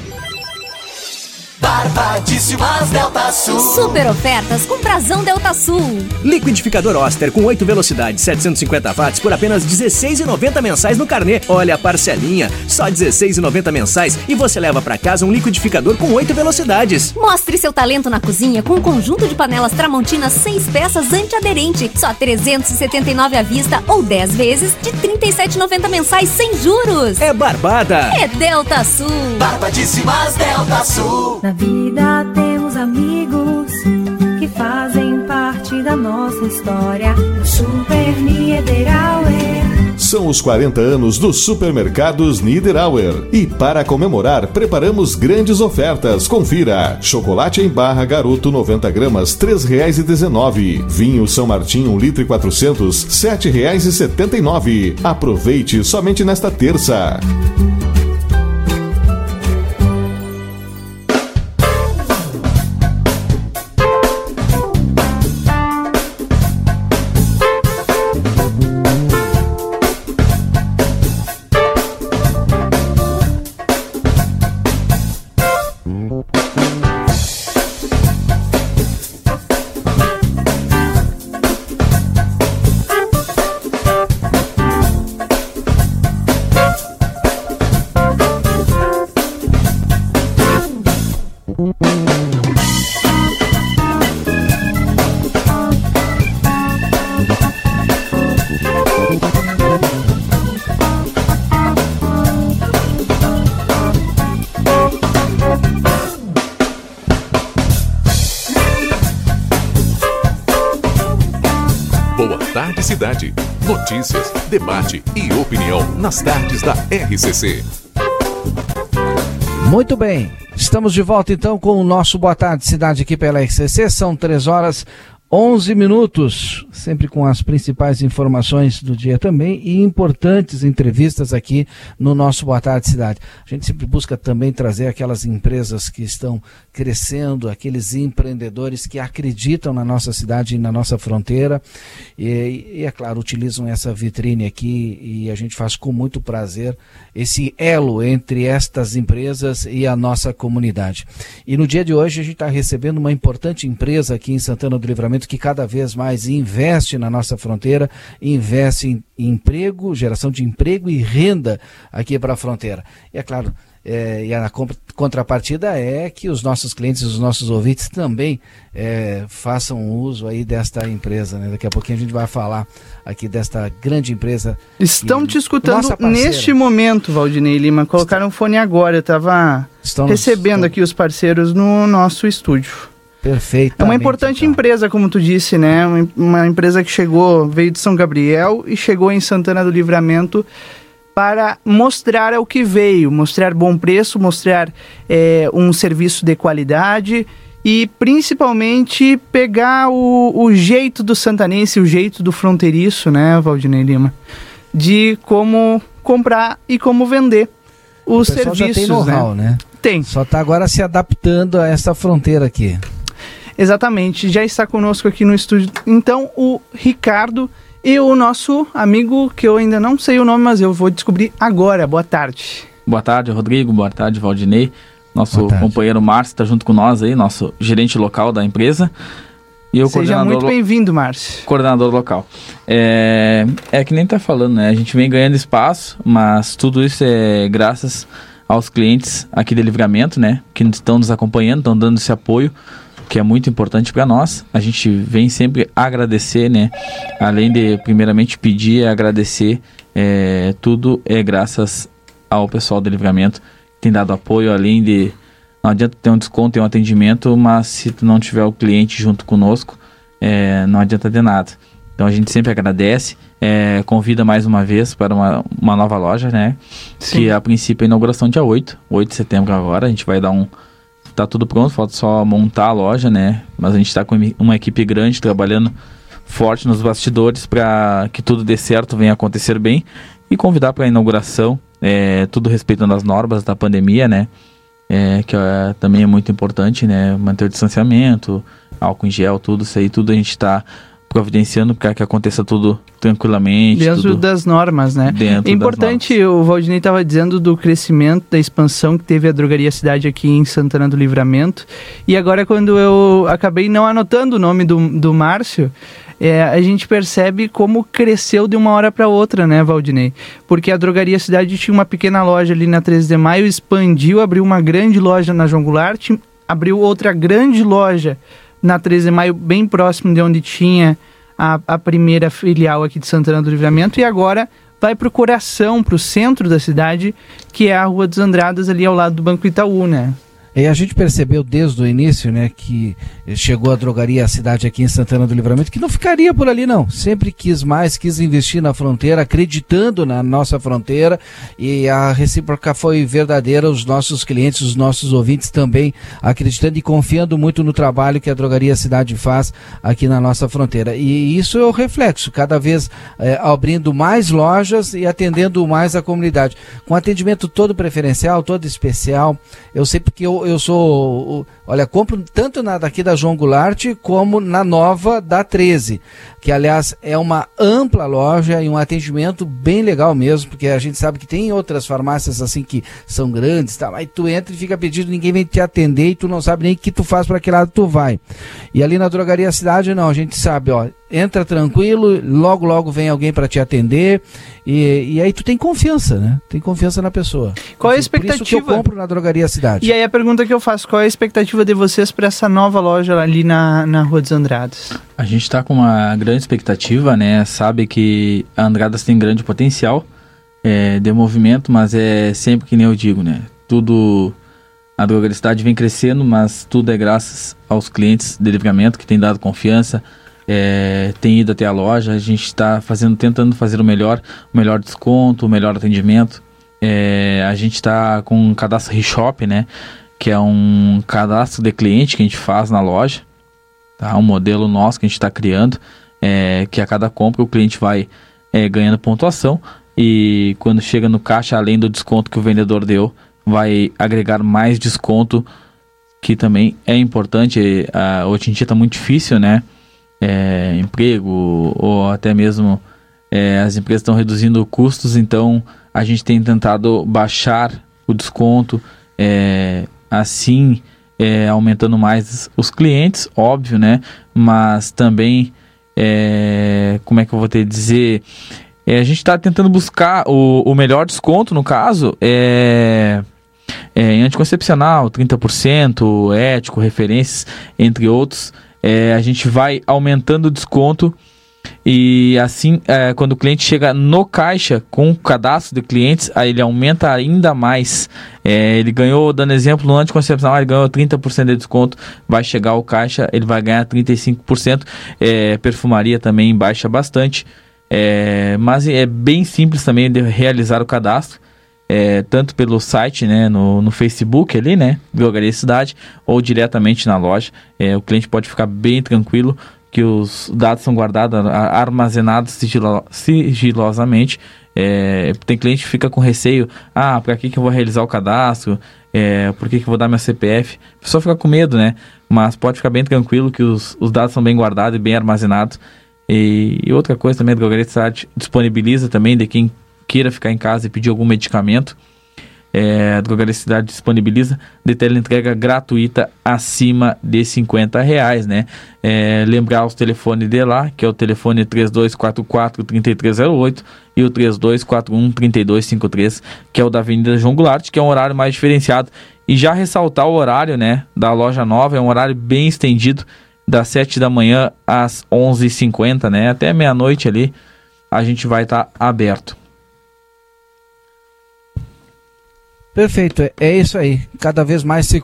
Barbadíssimas Delta Sul. Super ofertas com Brasão Delta Sul. Liquidificador Oster com 8 velocidades, 750 watts por apenas R$16,90 mensais no carnê. Olha a parcelinha, só R$16,90 mensais e você leva para casa um liquidificador com 8 velocidades. Mostre seu talento na cozinha com um conjunto de panelas Tramontina 6 peças antiaderente, só 379 à vista ou 10 vezes de 37,90 mensais sem juros. É barbada. É Delta Sul. Barbadíssimas Delta Sul. Na vida temos amigos que fazem parte da nossa história. Super Niederauer. São os 40 anos dos supermercados Niederauer. E para comemorar, preparamos grandes ofertas. Confira: chocolate em barra garoto 90 gramas, R$ 3,19. Vinho São Martinho 1 litro e 400, R$ 7,79. Aproveite somente nesta terça. Cidade. Notícias, debate e opinião nas tardes da RCC. Muito bem, estamos de volta então com o nosso Boa Tarde Cidade aqui pela RCC. São 3 horas 11 minutos, sempre com as principais informações do dia também e importantes entrevistas aqui no nosso Boa Tarde Cidade. A gente sempre busca também trazer aquelas empresas que estão crescendo, aqueles empreendedores que acreditam na nossa cidade e na nossa fronteira e, e é claro, utilizam essa vitrine aqui e a gente faz com muito prazer esse elo entre estas empresas e a nossa comunidade. E no dia de hoje a gente está recebendo uma importante empresa aqui em Santana do Livramento que cada vez mais investe na nossa fronteira, investe em emprego, geração de emprego e renda aqui para a fronteira. E é claro, é, e a contrapartida é que os nossos clientes, os nossos ouvintes também é, façam uso aí desta empresa. Né? Daqui a pouquinho a gente vai falar aqui desta grande empresa. Estão te escutando neste momento, Valdinei Lima. Colocaram o fone agora. Eu estava recebendo aqui os parceiros no nosso estúdio. Perfeito. É uma importante então. empresa, como tu disse, né? Uma, uma empresa que chegou, veio de São Gabriel e chegou em Santana do Livramento para mostrar o que veio, mostrar bom preço, mostrar é, um serviço de qualidade e principalmente pegar o, o jeito do santanense, o jeito do fronteiriço, né, Valdinei Lima, de como comprar e como vender os o serviços. Já tem know-how, né? né? Tem. Só está agora se adaptando a essa fronteira aqui. Exatamente, já está conosco aqui no estúdio. Então, o Ricardo e o nosso amigo, que eu ainda não sei o nome, mas eu vou descobrir agora. Boa tarde. Boa tarde, Rodrigo. Boa tarde, Valdinei. Nosso companheiro Márcio está junto com nós aí, nosso gerente local da empresa. E eu Seja muito bem-vindo, Márcio. Coordenador local. É, é que nem tá falando, né? A gente vem ganhando espaço, mas tudo isso é graças aos clientes aqui de Livramento, né? Que estão nos acompanhando, estão dando esse apoio que é muito importante para nós. A gente vem sempre agradecer, né? Além de, primeiramente, pedir e agradecer, é, tudo é graças ao pessoal do livramento que tem dado apoio, além de. Não adianta ter um desconto e um atendimento, mas se tu não tiver o cliente junto conosco, é, não adianta de nada. Então a gente sempre agradece, é, convida mais uma vez para uma, uma nova loja, né? Sim. Que a princípio é a inauguração dia 8, 8 de setembro agora. A gente vai dar um, tá tudo pronto, falta só montar a loja, né? Mas a gente está com uma equipe grande trabalhando forte nos bastidores para que tudo dê certo, venha acontecer bem e convidar para a inauguração, é, tudo respeitando as normas da pandemia, né? É, que é, também é muito importante, né? Manter o distanciamento, álcool em gel, tudo isso aí, tudo a gente está providenciando para que aconteça tudo tranquilamente. Dentro tudo das normas, né? Dentro é importante, o Valdinei estava dizendo do crescimento, da expansão que teve a Drogaria Cidade aqui em Santana do Livramento. E agora, quando eu acabei não anotando o nome do, do Márcio, é, a gente percebe como cresceu de uma hora para outra, né, Valdinei? Porque a Drogaria Cidade tinha uma pequena loja ali na 13 de maio, expandiu, abriu uma grande loja na João Goulart, abriu outra grande loja na 13 de maio, bem próximo de onde tinha a, a primeira filial aqui de Santana do Livramento, e agora vai para o coração, para o centro da cidade, que é a Rua dos Andradas, ali ao lado do Banco Itaú, né? E a gente percebeu desde o início, né, que chegou a drogaria a cidade aqui em Santana do Livramento, que não ficaria por ali não. Sempre quis mais, quis investir na fronteira, acreditando na nossa fronteira e a recíproca foi verdadeira. Os nossos clientes, os nossos ouvintes também acreditando e confiando muito no trabalho que a drogaria cidade faz aqui na nossa fronteira. E isso é o reflexo, cada vez é, abrindo mais lojas e atendendo mais a comunidade. Com atendimento todo preferencial, todo especial. Eu sei porque eu eu, sou. Olha, compro tanto na daqui da João Goulart como na nova da 13, que aliás é uma ampla loja e um atendimento bem legal mesmo, porque a gente sabe que tem outras farmácias assim que são grandes, tá? Aí tu entra e fica pedido, ninguém vem te atender e tu não sabe nem o que tu faz para que lado tu vai. E ali na drogaria cidade não, a gente sabe, ó, entra tranquilo, logo logo vem alguém para te atender e, e aí tu tem confiança, né? Tem confiança na pessoa. Qual é a expectativa? Por isso que eu compro na drogaria cidade. E aí a pergunta que eu faço, qual é a expectativa de vocês para essa nova loja ali na, na Rua dos Andradas? A gente está com uma grande expectativa, né? Sabe que a Andradas tem grande potencial é, de movimento, mas é sempre que nem eu digo, né? Tudo a drogaria cidade vem crescendo, mas tudo é graças aos clientes de livramento que têm dado confiança, é, tem ido até a loja, a gente está fazendo, tentando fazer o melhor, o melhor desconto, o melhor atendimento. É, a gente está com um cadastro ReShop, né? Que é um cadastro de cliente que a gente faz na loja. Tá? Um modelo nosso que a gente está criando. É, que a cada compra o cliente vai é, ganhando pontuação. E quando chega no caixa, além do desconto que o vendedor deu, vai agregar mais desconto, que também é importante. Hoje em dia está muito difícil, né? É, emprego ou até mesmo é, as empresas estão reduzindo custos, então a gente tem tentado baixar o desconto, é, assim é, aumentando mais os clientes, óbvio, né? Mas também, é, como é que eu vou ter dizer? É, a gente está tentando buscar o, o melhor desconto, no caso, é, é, em anticoncepcional, 30%, ético, referências, entre outros é, a gente vai aumentando o desconto e assim, é, quando o cliente chega no caixa com o cadastro de clientes, aí ele aumenta ainda mais. É, ele ganhou, dando exemplo, no anticoncepcional, ele ganhou 30% de desconto. Vai chegar ao caixa, ele vai ganhar 35%. É, perfumaria também baixa bastante. É, mas é bem simples também de realizar o cadastro é, tanto pelo site, né, no, no Facebook ali, né, Drogaria Cidade, ou diretamente na loja. É, o cliente pode ficar bem tranquilo que os dados são guardados, armazenados sigilo, sigilosamente. É, tem cliente que fica com receio, ah, para que, que eu vou realizar o cadastro? É, por que, que eu vou dar meu CPF? A pessoa fica com medo, né? Mas pode ficar bem tranquilo que os, os dados são bem guardados e bem armazenados. E, e outra coisa também, a Drogaria Cidade disponibiliza também de quem queira ficar em casa e pedir algum medicamento, é, a Drogaria Cidade disponibiliza de entrega gratuita acima de 50 reais, né? É, lembrar os telefones de lá, que é o telefone 3244-3308 e o 3241-3253, que é o da Avenida João Goulart, que é um horário mais diferenciado. E já ressaltar o horário, né, da loja nova, é um horário bem estendido, das 7 da manhã às 11h50, né? Até meia-noite ali, a gente vai estar tá aberto. Perfeito, é, isso aí. Cada vez mais se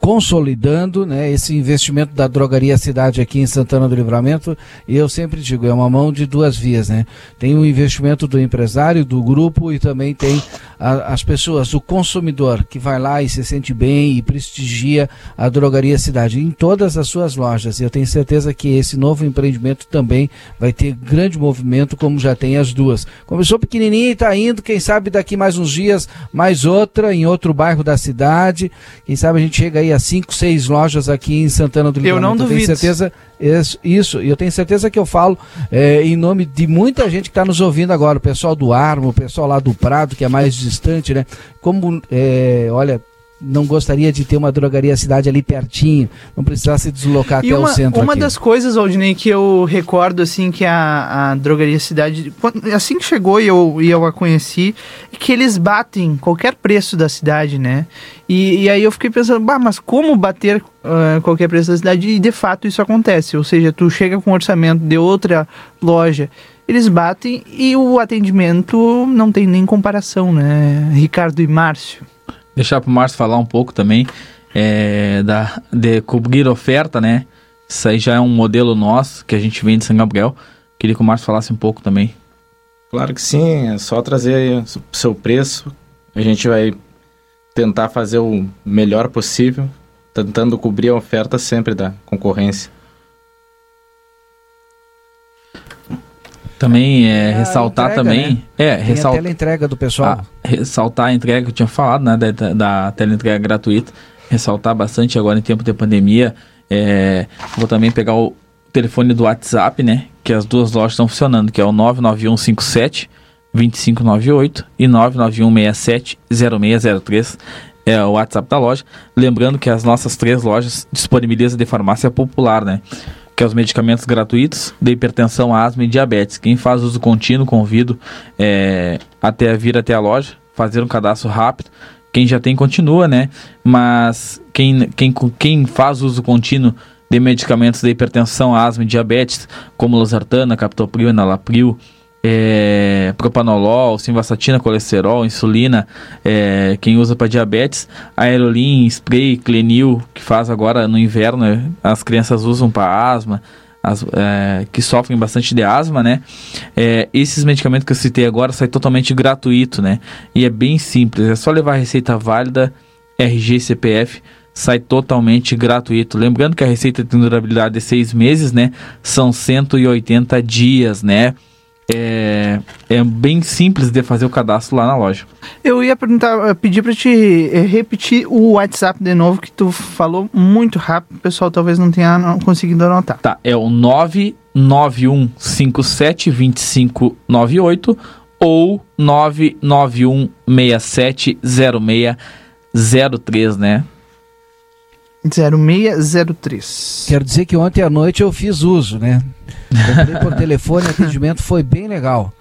consolidando né, esse investimento da drogaria cidade aqui em Santana do Livramento e eu sempre digo é uma mão de duas vias né tem o investimento do empresário do grupo e também tem a- as pessoas, o consumidor que vai lá e se sente bem e prestigia a Drogaria Cidade em todas as suas lojas. E eu tenho certeza que esse novo empreendimento também vai ter grande movimento, como já tem as duas. Começou pequenininha e está indo, quem sabe daqui mais uns dias, mais outra em outro bairro da cidade. Quem sabe a gente chega aí a cinco, seis lojas aqui em Santana do Eu não Livramento. duvido. tenho certeza isso, e eu tenho certeza que eu falo é, em nome de muita gente que está nos ouvindo agora, o pessoal do Armo, o pessoal lá do Prado, que é mais distante, né? Como, é, olha, não gostaria de ter uma drogaria cidade ali pertinho, não precisasse deslocar E até uma, o centro uma aqui. das coisas, Aldinei, que eu recordo, assim, que a, a Drogaria Cidade, assim que chegou e eu, e eu a conheci, é que eles batem qualquer preço da cidade, né? E, e aí eu fiquei pensando, bah, mas como bater ah, qualquer preço da cidade? E de fato isso acontece, ou seja, tu chega com um orçamento de outra loja, eles batem e o atendimento não tem nem comparação, né? Ricardo e Márcio. Deixar pro Márcio falar um pouco também é, da, de cobrir oferta, né? Isso aí já é um modelo nosso que a gente vem de São Gabriel. Queria que o Márcio falasse um pouco também. Claro que sim, é só trazer o seu preço. A gente vai tentar fazer o melhor possível, tentando cobrir a oferta sempre da concorrência. Também é, a ressaltar entrega, também. né? É, Tem a ressaltar. teleentrega do pessoal. ressaltar a entrega que eu tinha falado, né? Da, da, da teleentrega gratuita. Ressaltar bastante agora em tempo de pandemia. É, vou também pegar o telefone do WhatsApp, né? Que as duas lojas estão funcionando, que é o 99157 2598 e 99167 0603 é o WhatsApp da loja. Lembrando que as nossas três lojas disponibilizam de farmácia popular, né? Que é os medicamentos gratuitos de hipertensão, asma e diabetes. Quem faz uso contínuo, convido é, até vir até a loja, fazer um cadastro rápido. Quem já tem, continua, né? Mas quem, quem, quem faz uso contínuo de medicamentos de hipertensão, asma e diabetes, como losartana, captopril, enalapril, é, propanolol, simvastatina, colesterol, insulina, é, quem usa para diabetes, aerolin, spray, clenil, que faz agora no inverno, né, as crianças usam para asma, as, é, que sofrem bastante de asma, né? É, esses medicamentos que eu citei agora saem totalmente gratuito, né? E é bem simples, é só levar a receita válida, RG e CPF, sai totalmente gratuito. Lembrando que a receita tem durabilidade de seis meses, né? São 180 dias, né? É, é bem simples de fazer o cadastro lá na loja. Eu ia perguntar, pedir para te eh, repetir o WhatsApp de novo que tu falou muito rápido, o pessoal talvez não tenha conseguido anotar. Tá, é o 991572598 ou 991670603, né? 0603. Quero dizer que ontem à noite eu fiz uso, né? Comprei por telefone, o atendimento foi bem legal.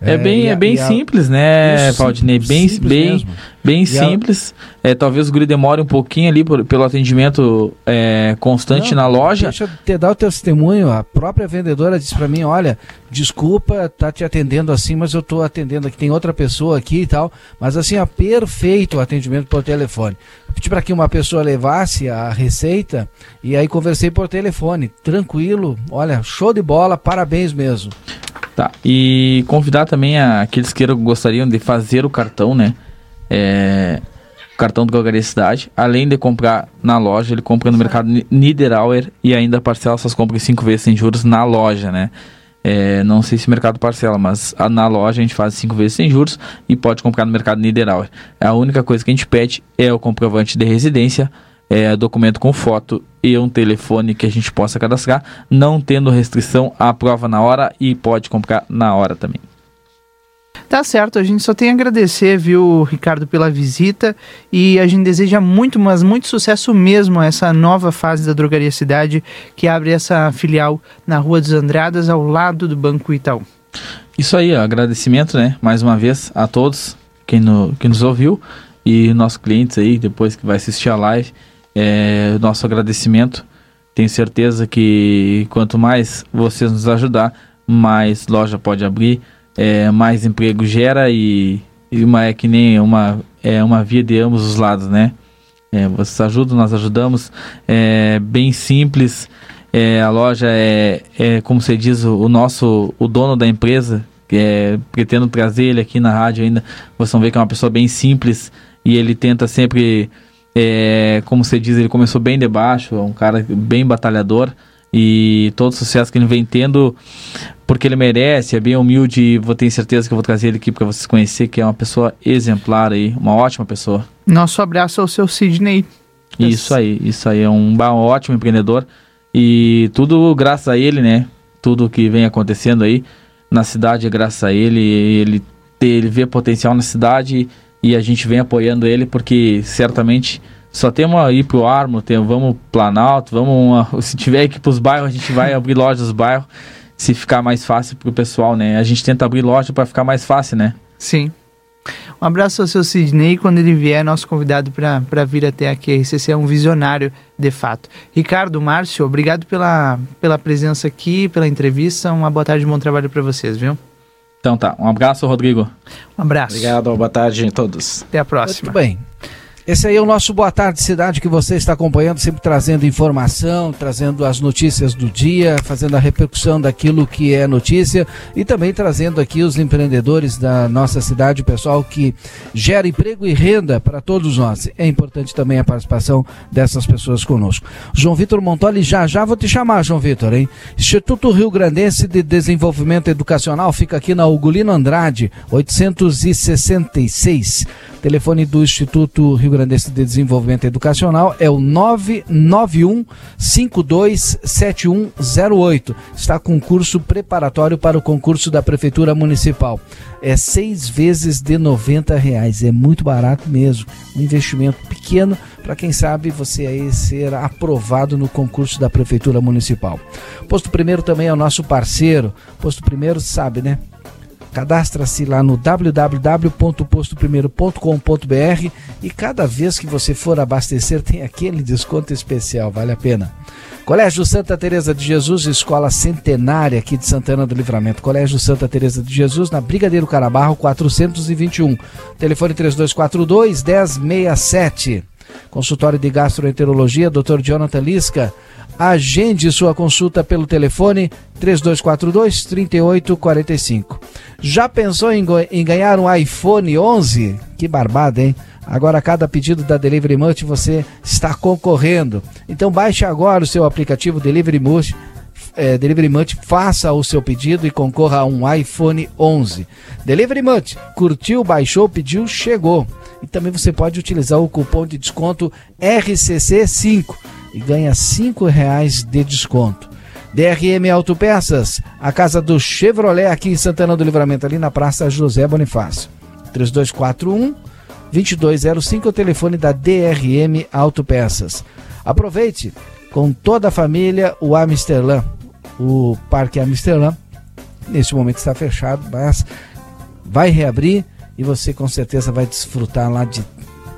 É, bem, e é a- bem e a- simples, né, Isso, Valdinei? Bem, simples bem, mesmo. Bem E simples. É, talvez o guri demore um pouquinho ali por- pelo atendimento é, constante Não, na loja. Deixa eu te dar o teu testemunho. A própria vendedora disse pra mim: olha, desculpa tá te atendendo assim, mas eu tô atendendo aqui. Tem outra pessoa aqui e tal. Mas assim, ó, perfeito o atendimento por telefone. Eu pedi para que uma pessoa levasse a receita e aí conversei por telefone. Tranquilo, olha, show de bola, parabéns mesmo. Tá. E convidar também a- aqueles que gostariam de fazer o cartão, né? É, cartão do Drogaria Cidade. Além de comprar na loja, ele compra no mercado Ni- Niederauer e ainda parcela suas compras cinco vezes sem juros na loja, né? É, não sei se o mercado parcela, mas a- na loja a gente faz cinco vezes sem juros e pode comprar no mercado Niederauer. A única coisa que a gente pede é o comprovante de residência, é, documento com foto e um telefone que a gente possa cadastrar, não tendo restrição à prova na hora e pode comprar na hora também. Tá certo, a gente só tem a agradecer, viu, Ricardo, pela visita e a gente deseja muito, mas muito sucesso mesmo a essa nova fase da Drogaria Cidade que abre essa filial na Rua dos Andradas, ao lado do Banco Itaú. Isso aí, ó, agradecimento, né, mais uma vez a todos quem, no, quem nos ouviu e nossos clientes aí, depois que vai assistir a live, é, nosso agradecimento. Tenho certeza que quanto mais vocês nos ajudar, mais loja pode abrir, é, mais emprego gera e, e uma, é que nem uma, é uma via de ambos os lados, né? É, vocês ajudam, nós ajudamos. É bem simples. É, a loja é, é, como você diz, o, o nosso, o dono da empresa é, pretendo trazer ele aqui na rádio ainda. Vocês vão ver que é uma pessoa bem simples e ele tenta sempre, é, como você diz, ele começou bem de baixo, é um cara bem batalhador e todo o sucesso que ele vem tendo, porque ele merece, é bem humilde e vou ter certeza que eu vou trazer ele aqui para vocês conhecer que é uma pessoa exemplar aí, uma ótima pessoa. Nosso abraço ao seu Sidney. Isso aí, isso aí, é um, um ótimo empreendedor e tudo graças a ele, né? Tudo que vem acontecendo aí na cidade é graças a ele, ele, ele vê potencial na cidade e a gente vem apoiando ele porque certamente só temos a ir pro Armo, tem, vamos Planalto, vamos uma- se tiver que ir pros bairros, a gente vai abrir lojas nos bairros, se ficar mais fácil pro pessoal, né? A gente tenta abrir loja para ficar mais fácil, né? Sim. Um abraço ao seu Sidney. Quando ele vier, nosso convidado para vir até aqui. A RCC é um visionário, de fato. Ricardo, Márcio, obrigado pela, pela presença aqui, pela entrevista. Uma boa tarde e bom trabalho para vocês, viu? Então tá, um abraço, Rodrigo. Um abraço. Obrigado, boa tarde a todos. Até a próxima. Muito bem. Esse aí é o nosso Boa Tarde Cidade que você está acompanhando, sempre trazendo informação, trazendo as notícias do dia, fazendo a repercussão daquilo que é notícia e também trazendo aqui os empreendedores da nossa cidade, o pessoal que gera emprego e renda para todos nós. É importante também a participação dessas pessoas conosco. João Vitor Montoli, já já vou te chamar, João Vitor, hein? Instituto Rio Grandense de Desenvolvimento Educacional fica aqui na Ugolino Andrade, 866. Telefone do Instituto Rio Grandense de Desenvolvimento Educacional é o 991 527108. Está com curso preparatório para o concurso da Prefeitura Municipal. É seis vezes de 90 reais. É muito barato mesmo. Um investimento pequeno para quem sabe você aí ser aprovado no concurso da Prefeitura Municipal. Posto Primeiro também é o nosso parceiro. Posto Primeiro sabe, né? Cadastra-se lá no www.postoprimeiro.com.br e cada vez que você for abastecer tem aquele desconto especial, vale a pena. Colégio Santa Teresa de Jesus, escola centenária aqui de Santana do Livramento. Colégio Santa Teresa de Jesus, na Brigadeiro Carabarro 421. Telefone 3242 1067. Consultório de Gastroenterologia, Dr. Jonathan Lisca. Agende sua consulta pelo telefone 3242 3845. Já pensou em, em ganhar um iPhone 11? Que barbada, hein? Agora, a cada pedido da Delivery Munch você está concorrendo. Então, baixe agora o seu aplicativo Delivery Munch é, Delivery Munch, faça o seu pedido e concorra a um iPhone 11. Delivery Munch, curtiu, baixou, pediu, chegou. E também você pode utilizar o cupom de desconto RCC5 e ganha 5 reais de desconto. DRM Autopeças, a casa do Chevrolet aqui em Santana do Livramento, ali na Praça José Bonifácio. 3241 2205 é o telefone da DRM Autopeças. Aproveite com toda a família o Amsterdã. O Parque Amsterdã, neste momento está fechado, mas vai reabrir e você com certeza vai desfrutar lá de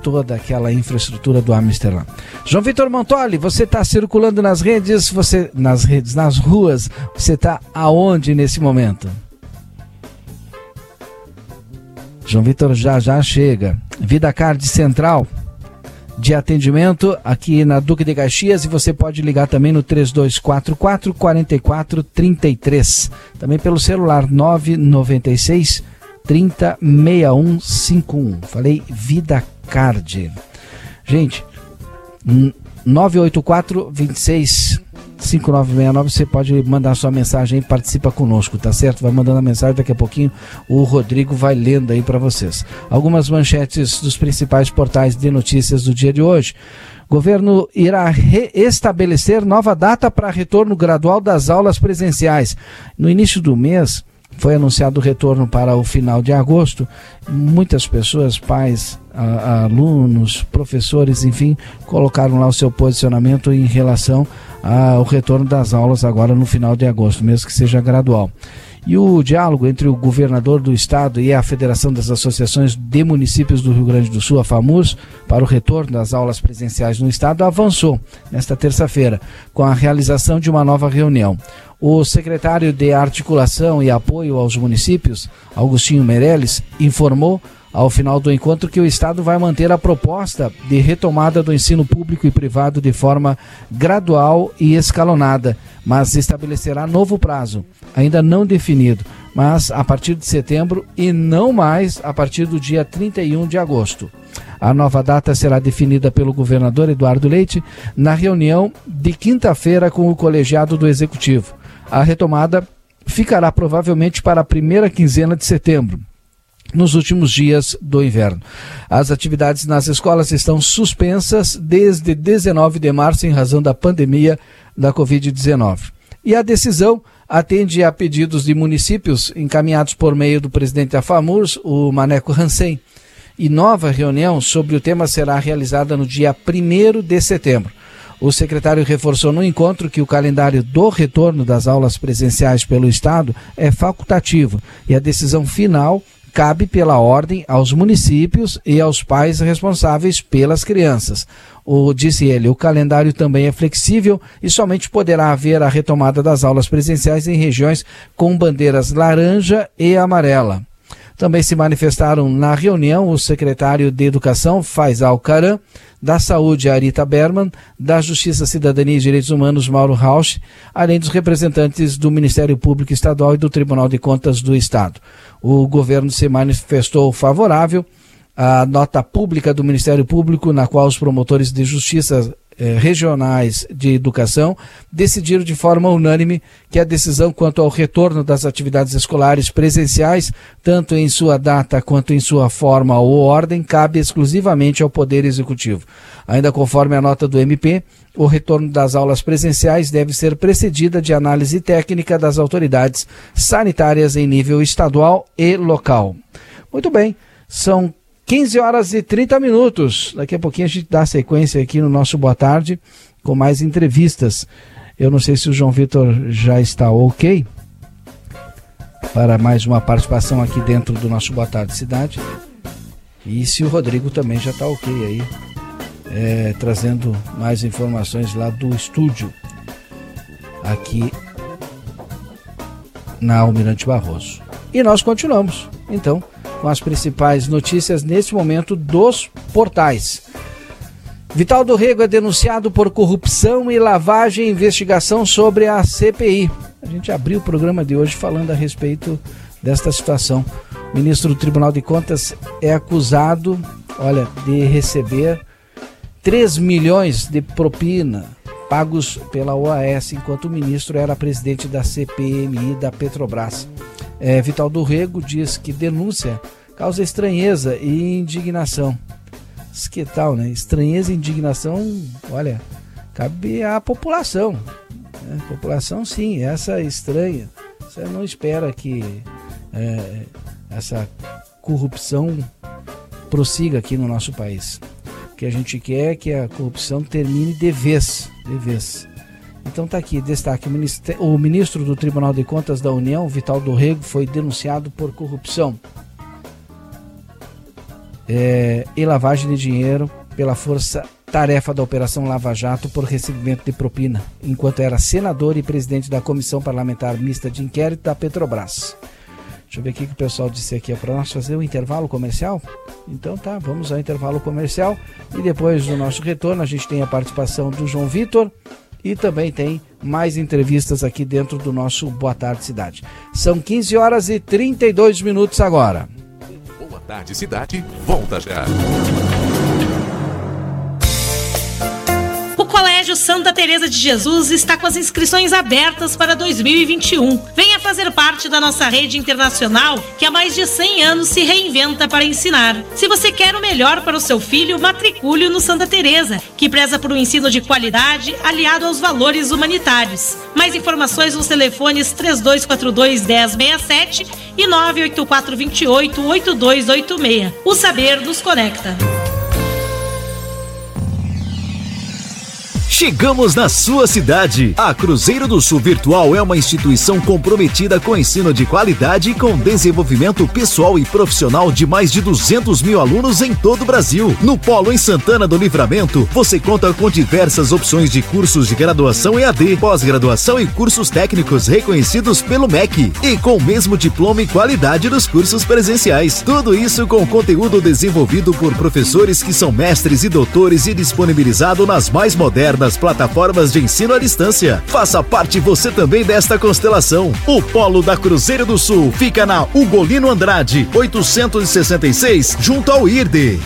toda aquela infraestrutura do Amsterdã. João Vitor Montoli, você está circulando nas redes, você nas redes, nas ruas, você está aonde nesse momento? João Vitor já já chega. Vida Card Central de atendimento aqui na Duque de Caxias e você pode ligar também no 3244 4433. Também pelo celular 996 306151. Falei Vida Card. Gente, hum, 984 26 5969, você pode mandar sua mensagem participa conosco, tá certo? Vai mandando a mensagem, daqui a pouquinho o Rodrigo vai lendo aí para vocês. Algumas manchetes dos principais portais de notícias do dia de hoje. Governo irá reestabelecer nova data para retorno gradual das aulas presenciais. No início do mês, foi anunciado o retorno para o final de agosto. Muitas pessoas, pais, alunos, professores, enfim, colocaram lá o seu posicionamento em relação ao retorno das aulas agora no final de agosto, mesmo que seja gradual. E o diálogo entre o governador do estado e a Federação das Associações de Municípios do Rio Grande do Sul, a FAMUS, para o retorno das aulas presenciais no estado avançou nesta terça-feira, com a realização de uma nova reunião. O secretário de Articulação e Apoio aos Municípios, Augustinho Meirelles, informou ao final do encontro que o Estado vai manter a proposta de retomada do ensino público e privado de forma gradual e escalonada, mas estabelecerá novo prazo, ainda não definido, mas a partir de setembro e não mais a partir do dia 31 de agosto. A nova data será definida pelo governador Eduardo Leite na reunião de quinta-feira com o colegiado do Executivo. A retomada ficará provavelmente para a primeira quinzena de setembro nos últimos dias do inverno. As atividades nas escolas estão suspensas desde 19 de março em razão da pandemia da Covid-19. E a decisão atende a pedidos de municípios encaminhados por meio do presidente da FAMURS, o Maneco Hansen. E nova reunião sobre o tema será realizada no dia 1 de setembro. O secretário reforçou no encontro que o calendário do retorno das aulas presenciais pelo Estado é facultativo e a decisão final cabe pela ordem aos municípios e aos pais responsáveis pelas crianças. O, disse ele, o calendário também é flexível e somente poderá haver a retomada das aulas presenciais em regiões com bandeiras laranja e amarela. Também se manifestaram na reunião o secretário de Educação, Faisal Karam, da Saúde, Arita Berman, da Justiça, Cidadania e Direitos Humanos, Mauro Rausch, além dos representantes do Ministério Público Estadual e do Tribunal de Contas do Estado. O governo se manifestou favorável à nota pública do Ministério Público, na qual os promotores de justiça eh, regionais de educação decidiram de forma unânime que a decisão quanto ao retorno das atividades escolares presenciais, tanto em sua data quanto em sua forma ou ordem, cabe exclusivamente ao Poder Executivo. Ainda conforme a nota do MP, o retorno das aulas presenciais deve ser precedida de análise técnica das autoridades sanitárias em nível estadual e local. Muito bem, são 15 horas e 30 minutos. Daqui a pouquinho a gente dá sequência aqui no nosso Boa Tarde com mais entrevistas. Eu não sei se o João Vitor já está ok para mais uma participação aqui dentro do nosso Boa Tarde Cidade. E se o Rodrigo também já está ok aí, é, trazendo mais informações lá do estúdio aqui na Almirante Barroso. E nós continuamos, então, com as principais notícias neste momento dos portais. Vital do Rego é denunciado por corrupção e lavagem investigação sobre a CPI. A gente abriu o programa de hoje falando a respeito desta situação. O ministro do Tribunal de Contas é acusado, olha, de receber 3 milhões de propina pagos pela OAS, enquanto o ministro era presidente da CPMI da Petrobras. É, Vital do Rego diz que denúncia causa estranheza e indignação. Que tal, né? Estranheza e indignação, olha, cabe à população. Né? População, sim, essa é estranha. Você não espera que é, essa corrupção prossiga aqui no nosso país. O que a gente quer é que a corrupção termine de vez, de vez. Então tá aqui, destaque, o ministro do Tribunal de Contas da União, Vital do Rego, foi denunciado por corrupção é, e lavagem de dinheiro pela força tarefa da Operação Lava Jato por recebimento de propina, enquanto era senador e presidente da Comissão Parlamentar Mista de Inquérito da Petrobras. Deixa eu ver o que o pessoal disse aqui. É para nós fazer o um intervalo comercial? Então tá, vamos ao intervalo comercial. E depois do nosso retorno, a gente tem a participação do João Vitor e também tem mais entrevistas aqui dentro do nosso Boa Tarde Cidade. São 15 horas e 32 minutos agora. Boa Tarde Cidade, volta já. Colégio Santa Teresa de Jesus está com as inscrições abertas para 2021. Venha fazer parte da nossa rede internacional que há mais de 100 anos se reinventa para ensinar. Se você quer o melhor para o seu filho, matricule no Santa Teresa, que preza por um ensino de qualidade aliado aos valores humanitários. Mais informações nos telefones 3242 1067 e 98428 8286. O saber nos conecta. Chegamos na sua cidade. A Cruzeiro do Sul Virtual é uma instituição comprometida com ensino de qualidade e com desenvolvimento pessoal e profissional de mais de 200 mil alunos em todo o Brasil. No Polo em Santana do Livramento, você conta com diversas opções de cursos de graduação EAD, pós-graduação e cursos técnicos reconhecidos pelo MEC e com o mesmo diploma e qualidade dos cursos presenciais. Tudo isso com conteúdo desenvolvido por professores que são mestres e doutores e disponibilizado nas mais modernas plataformas de ensino à distância. Faça parte você também desta constelação. O Polo da Cruzeiro do Sul fica na Ugolino Andrade, 866, junto ao IRDE.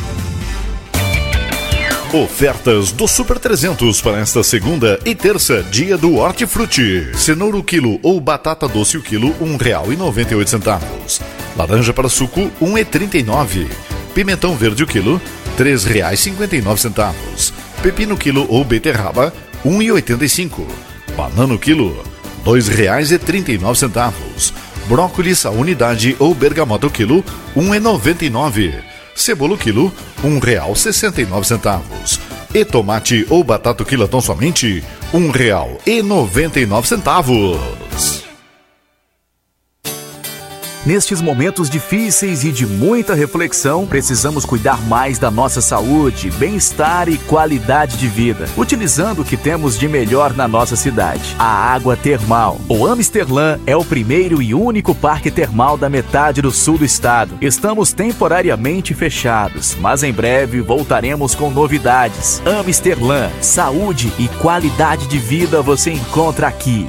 Ofertas do Super 300 para esta segunda e terça, dia do hortifruti. Cenoura o quilo ou batata doce o quilo, R$ 1,98. Laranja para suco, R$ 1,39. Pimentão verde o quilo, R$ 3,59. Pepino quilo ou beterraba, 1,85. Banano quilo, R$ 2,39. Brócolis a unidade ou bergamota quilo, R$ 1,99. Cebolo quilo, R$ 1,69. E tomate ou batata quilatão somente, R$ 1,99. Nestes momentos difíceis e de muita reflexão, precisamos cuidar mais da nossa saúde, bem-estar e qualidade de vida, utilizando o que temos de melhor na nossa cidade: a água termal. O Amsterlan é o primeiro e único parque termal da metade do sul do estado. Estamos temporariamente fechados, mas em breve voltaremos com novidades. Amsterlan, saúde e qualidade de vida você encontra aqui.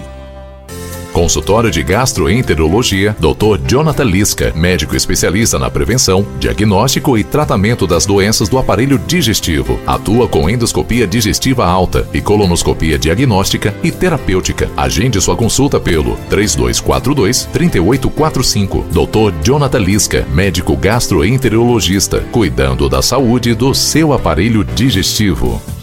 Consultório de Gastroenterologia, Dr. Jonathan Lisca, médico especialista na prevenção, diagnóstico e tratamento das doenças do aparelho digestivo. Atua com endoscopia digestiva alta e colonoscopia diagnóstica e terapêutica. Agende sua consulta pelo 3242 3845. Dr. Jonathan Lisca, médico gastroenterologista, cuidando da saúde do seu aparelho digestivo.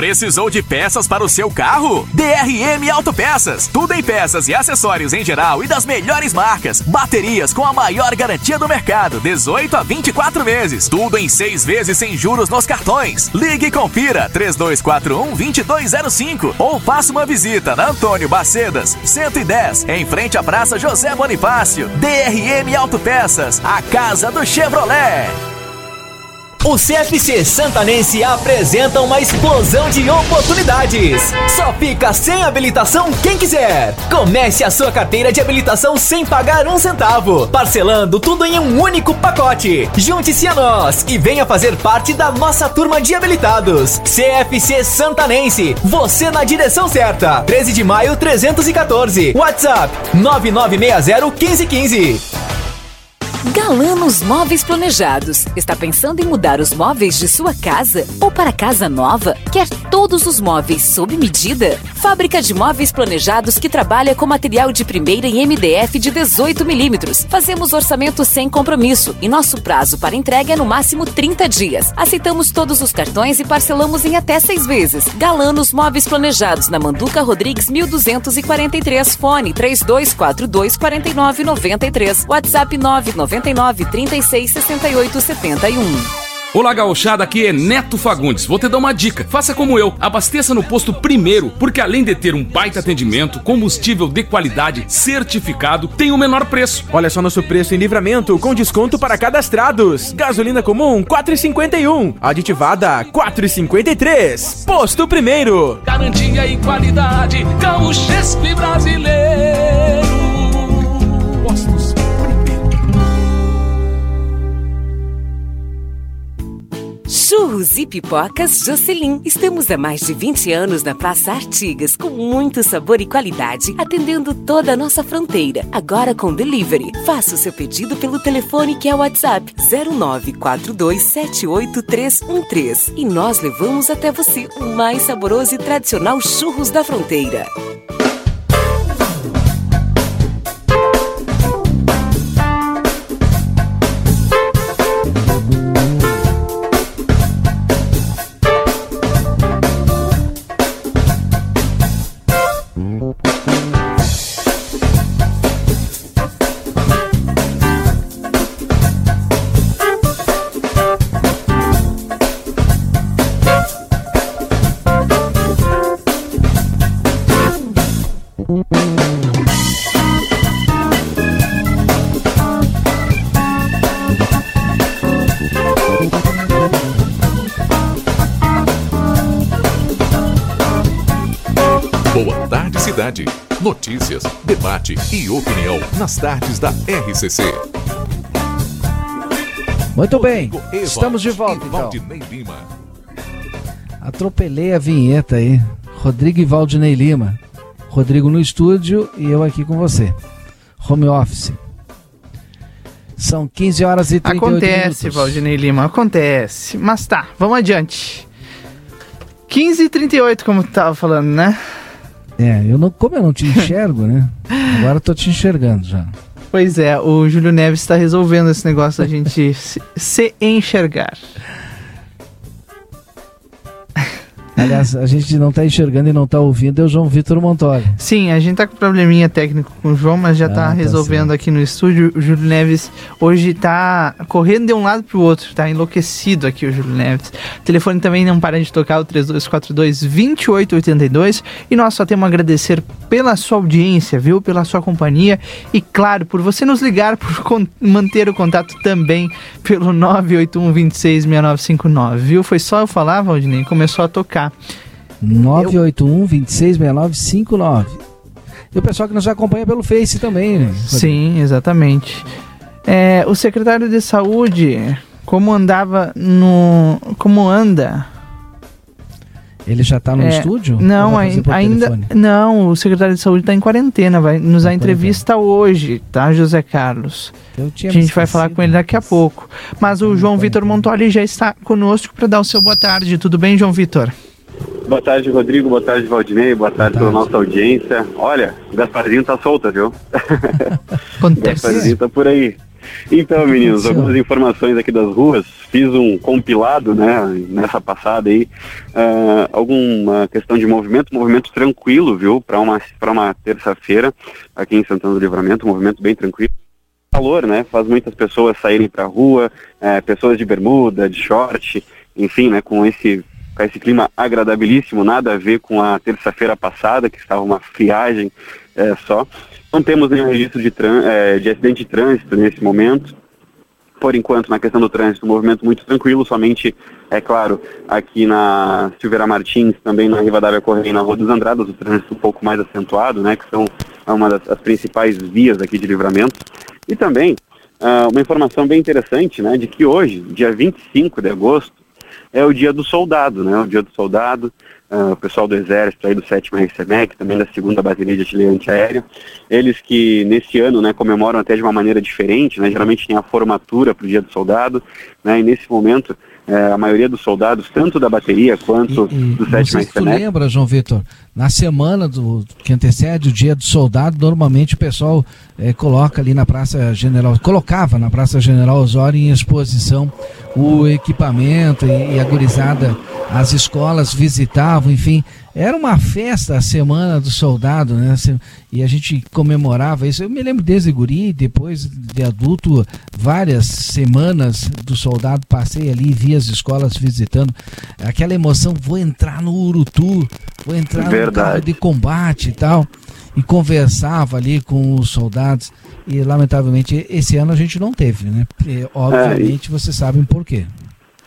Precisou de peças para o seu carro? DRM Autopeças. Tudo em peças e acessórios em geral e das melhores marcas. Baterias com a maior garantia do mercado, 18 a 24 meses. Tudo em seis vezes sem juros nos cartões. Ligue e confira 3241 2205 ou faça uma visita na Antônio Bacedas, 110, em frente à Praça José Bonifácio. DRM Autopeças, a casa do Chevrolet. O CFC Santanense apresenta uma explosão de oportunidades. Só fica sem habilitação quem quiser. Comece a sua carteira de habilitação sem pagar um centavo, parcelando tudo em um único pacote. Junte-se a nós e venha fazer parte da nossa turma de habilitados. CFC Santanense, você na direção certa. 13 de maio 314. WhatsApp 9960 1515. Galanos Móveis Planejados. Está pensando em mudar os móveis de sua casa ou para casa nova? Quer todos os móveis sob medida? Fábrica de móveis planejados que trabalha com material de primeira em MDF de 18 milímetros. Fazemos orçamento sem compromisso e nosso prazo para entrega é no máximo 30 dias. Aceitamos todos os cartões e parcelamos em até seis vezes. Galanos Móveis Planejados na Manduca Rodrigues 1243. Fone 3242 4993. WhatsApp 999 36 68 71. Olá, gauchada, aqui é Neto Fagundes. Vou te dar uma dica. Faça como eu. Abasteça no posto primeiro, porque além de ter um baita atendimento, combustível de qualidade certificado, tem o menor preço. Olha só nosso preço em livramento com desconto para cadastrados. Gasolina comum 4,51. Aditivada 4,53. Posto primeiro. Garantia e qualidade, Gaúchespe brasileiro. Churros e pipocas Jocelyn. Estamos há mais de 20 anos na Praça Artigas, com muito sabor e qualidade, atendendo toda a nossa fronteira. Agora com delivery. Faça o seu pedido pelo telefone que é o WhatsApp 0942781313 e nós levamos até você o mais saboroso e tradicional churros da fronteira. Debate e opinião nas tardes da RCC. Muito bem, estamos de volta então. Atropelei a vinheta aí. Rodrigo e Valdinei Lima. Rodrigo no estúdio e eu aqui com você. Home office. São 15 horas e 38 Acontece, minutos. Valdinei Lima, acontece. Mas tá, vamos adiante. 15 e 38, como tu tava falando, né? É, eu não, como eu não te enxergo, né? Agora eu tô te enxergando já. Pois é, o Júlio Neves está resolvendo esse negócio da gente se, se enxergar. Aliás, a gente não tá enxergando e não tá ouvindo é o João Vitor Montori. Sim, a gente tá com probleminha técnico com o João, mas já Ah, tá tá resolvendo aqui no estúdio. O Júlio Neves hoje tá correndo de um lado pro outro, tá enlouquecido aqui o Júlio Neves. O telefone também não para de tocar, o 3242-2882. E nós só temos a agradecer pela sua audiência, viu? Pela sua companhia. E claro, por você nos ligar, por manter o contato também pelo 981-266959, viu? Foi só eu falar, Valdinei, começou a tocar. 981 266959. E o pessoal que nos acompanha pelo Face também, né? Sim, exatamente. É, o secretário de saúde, como andava no. Como anda? Ele já tá no É, estúdio? Não, ainda. telefone? Não, o secretário de saúde está em quarentena, vai nos dar entrevista hoje, tá, José Carlos? Eu tinha a gente vai falar com ele daqui a pouco. Mas o João Vitor Montoli já está conosco para dar o seu boa tarde. Tudo bem, João Vitor? Boa tarde, Rodrigo. Boa tarde, Valdinei. Boa tarde pela nossa audiência. Olha, o Gasparzinho tá solta, viu? [LAUGHS] O Gasparzinho tá por aí. Então, meninos, algumas informações aqui das ruas. Fiz um compilado, né, nessa passada aí. ah, alguma questão de movimento, movimento tranquilo, viu? Para uma, pra uma terça-feira aqui em Santana do Livramento, um movimento bem tranquilo. Calor, né? Faz muitas pessoas saírem pra rua, eh, pessoas de bermuda, de short, enfim, né, com esse com esse clima agradabilíssimo, nada a ver com a terça-feira passada, que estava uma friagem eh, só. Não temos nenhum registro de, eh, de acidente de trânsito nesse momento. Por enquanto, na questão do trânsito, um movimento muito tranquilo, somente, é claro, aqui na Silveira Martins, também na Rivadavia Correia na Rua dos Andradas, o trânsito um pouco mais acentuado, né, que são uma das as principais vias aqui de livramento. E também, ah, uma informação bem interessante, né, de que hoje, dia 25 de agosto, é o dia do soldado, né? O dia do soldado, ah, o pessoal do Exército aí do 7 RCMEC, também da segunda Bateria de Artilharia Antiaérea, eles que nesse ano, né, comemoram até de uma maneira diferente, né? Geralmente tem a formatura para o dia do soldado, né? E nesse momento, eh, a maioria dos soldados, tanto da bateria quanto do 7 Não sei se tu lembra, João Vitor, na semana do, que antecede o dia do soldado, normalmente o pessoal eh, coloca ali na Praça General, colocava na Praça General Osório em exposição o equipamento e, e a gurizada, as escolas visitavam, enfim, era uma festa a semana do soldado, né? E a gente comemorava isso. Eu me lembro desde guri, depois de adulto, várias semanas do soldado passei ali, vi as escolas visitando. Aquela emoção, vou entrar no Urutu, vou entrar no Verdade. carro de combate e tal. E conversava ali com os soldados. E lamentavelmente esse ano a gente não teve, né? Porque, obviamente vocês sabem por quê.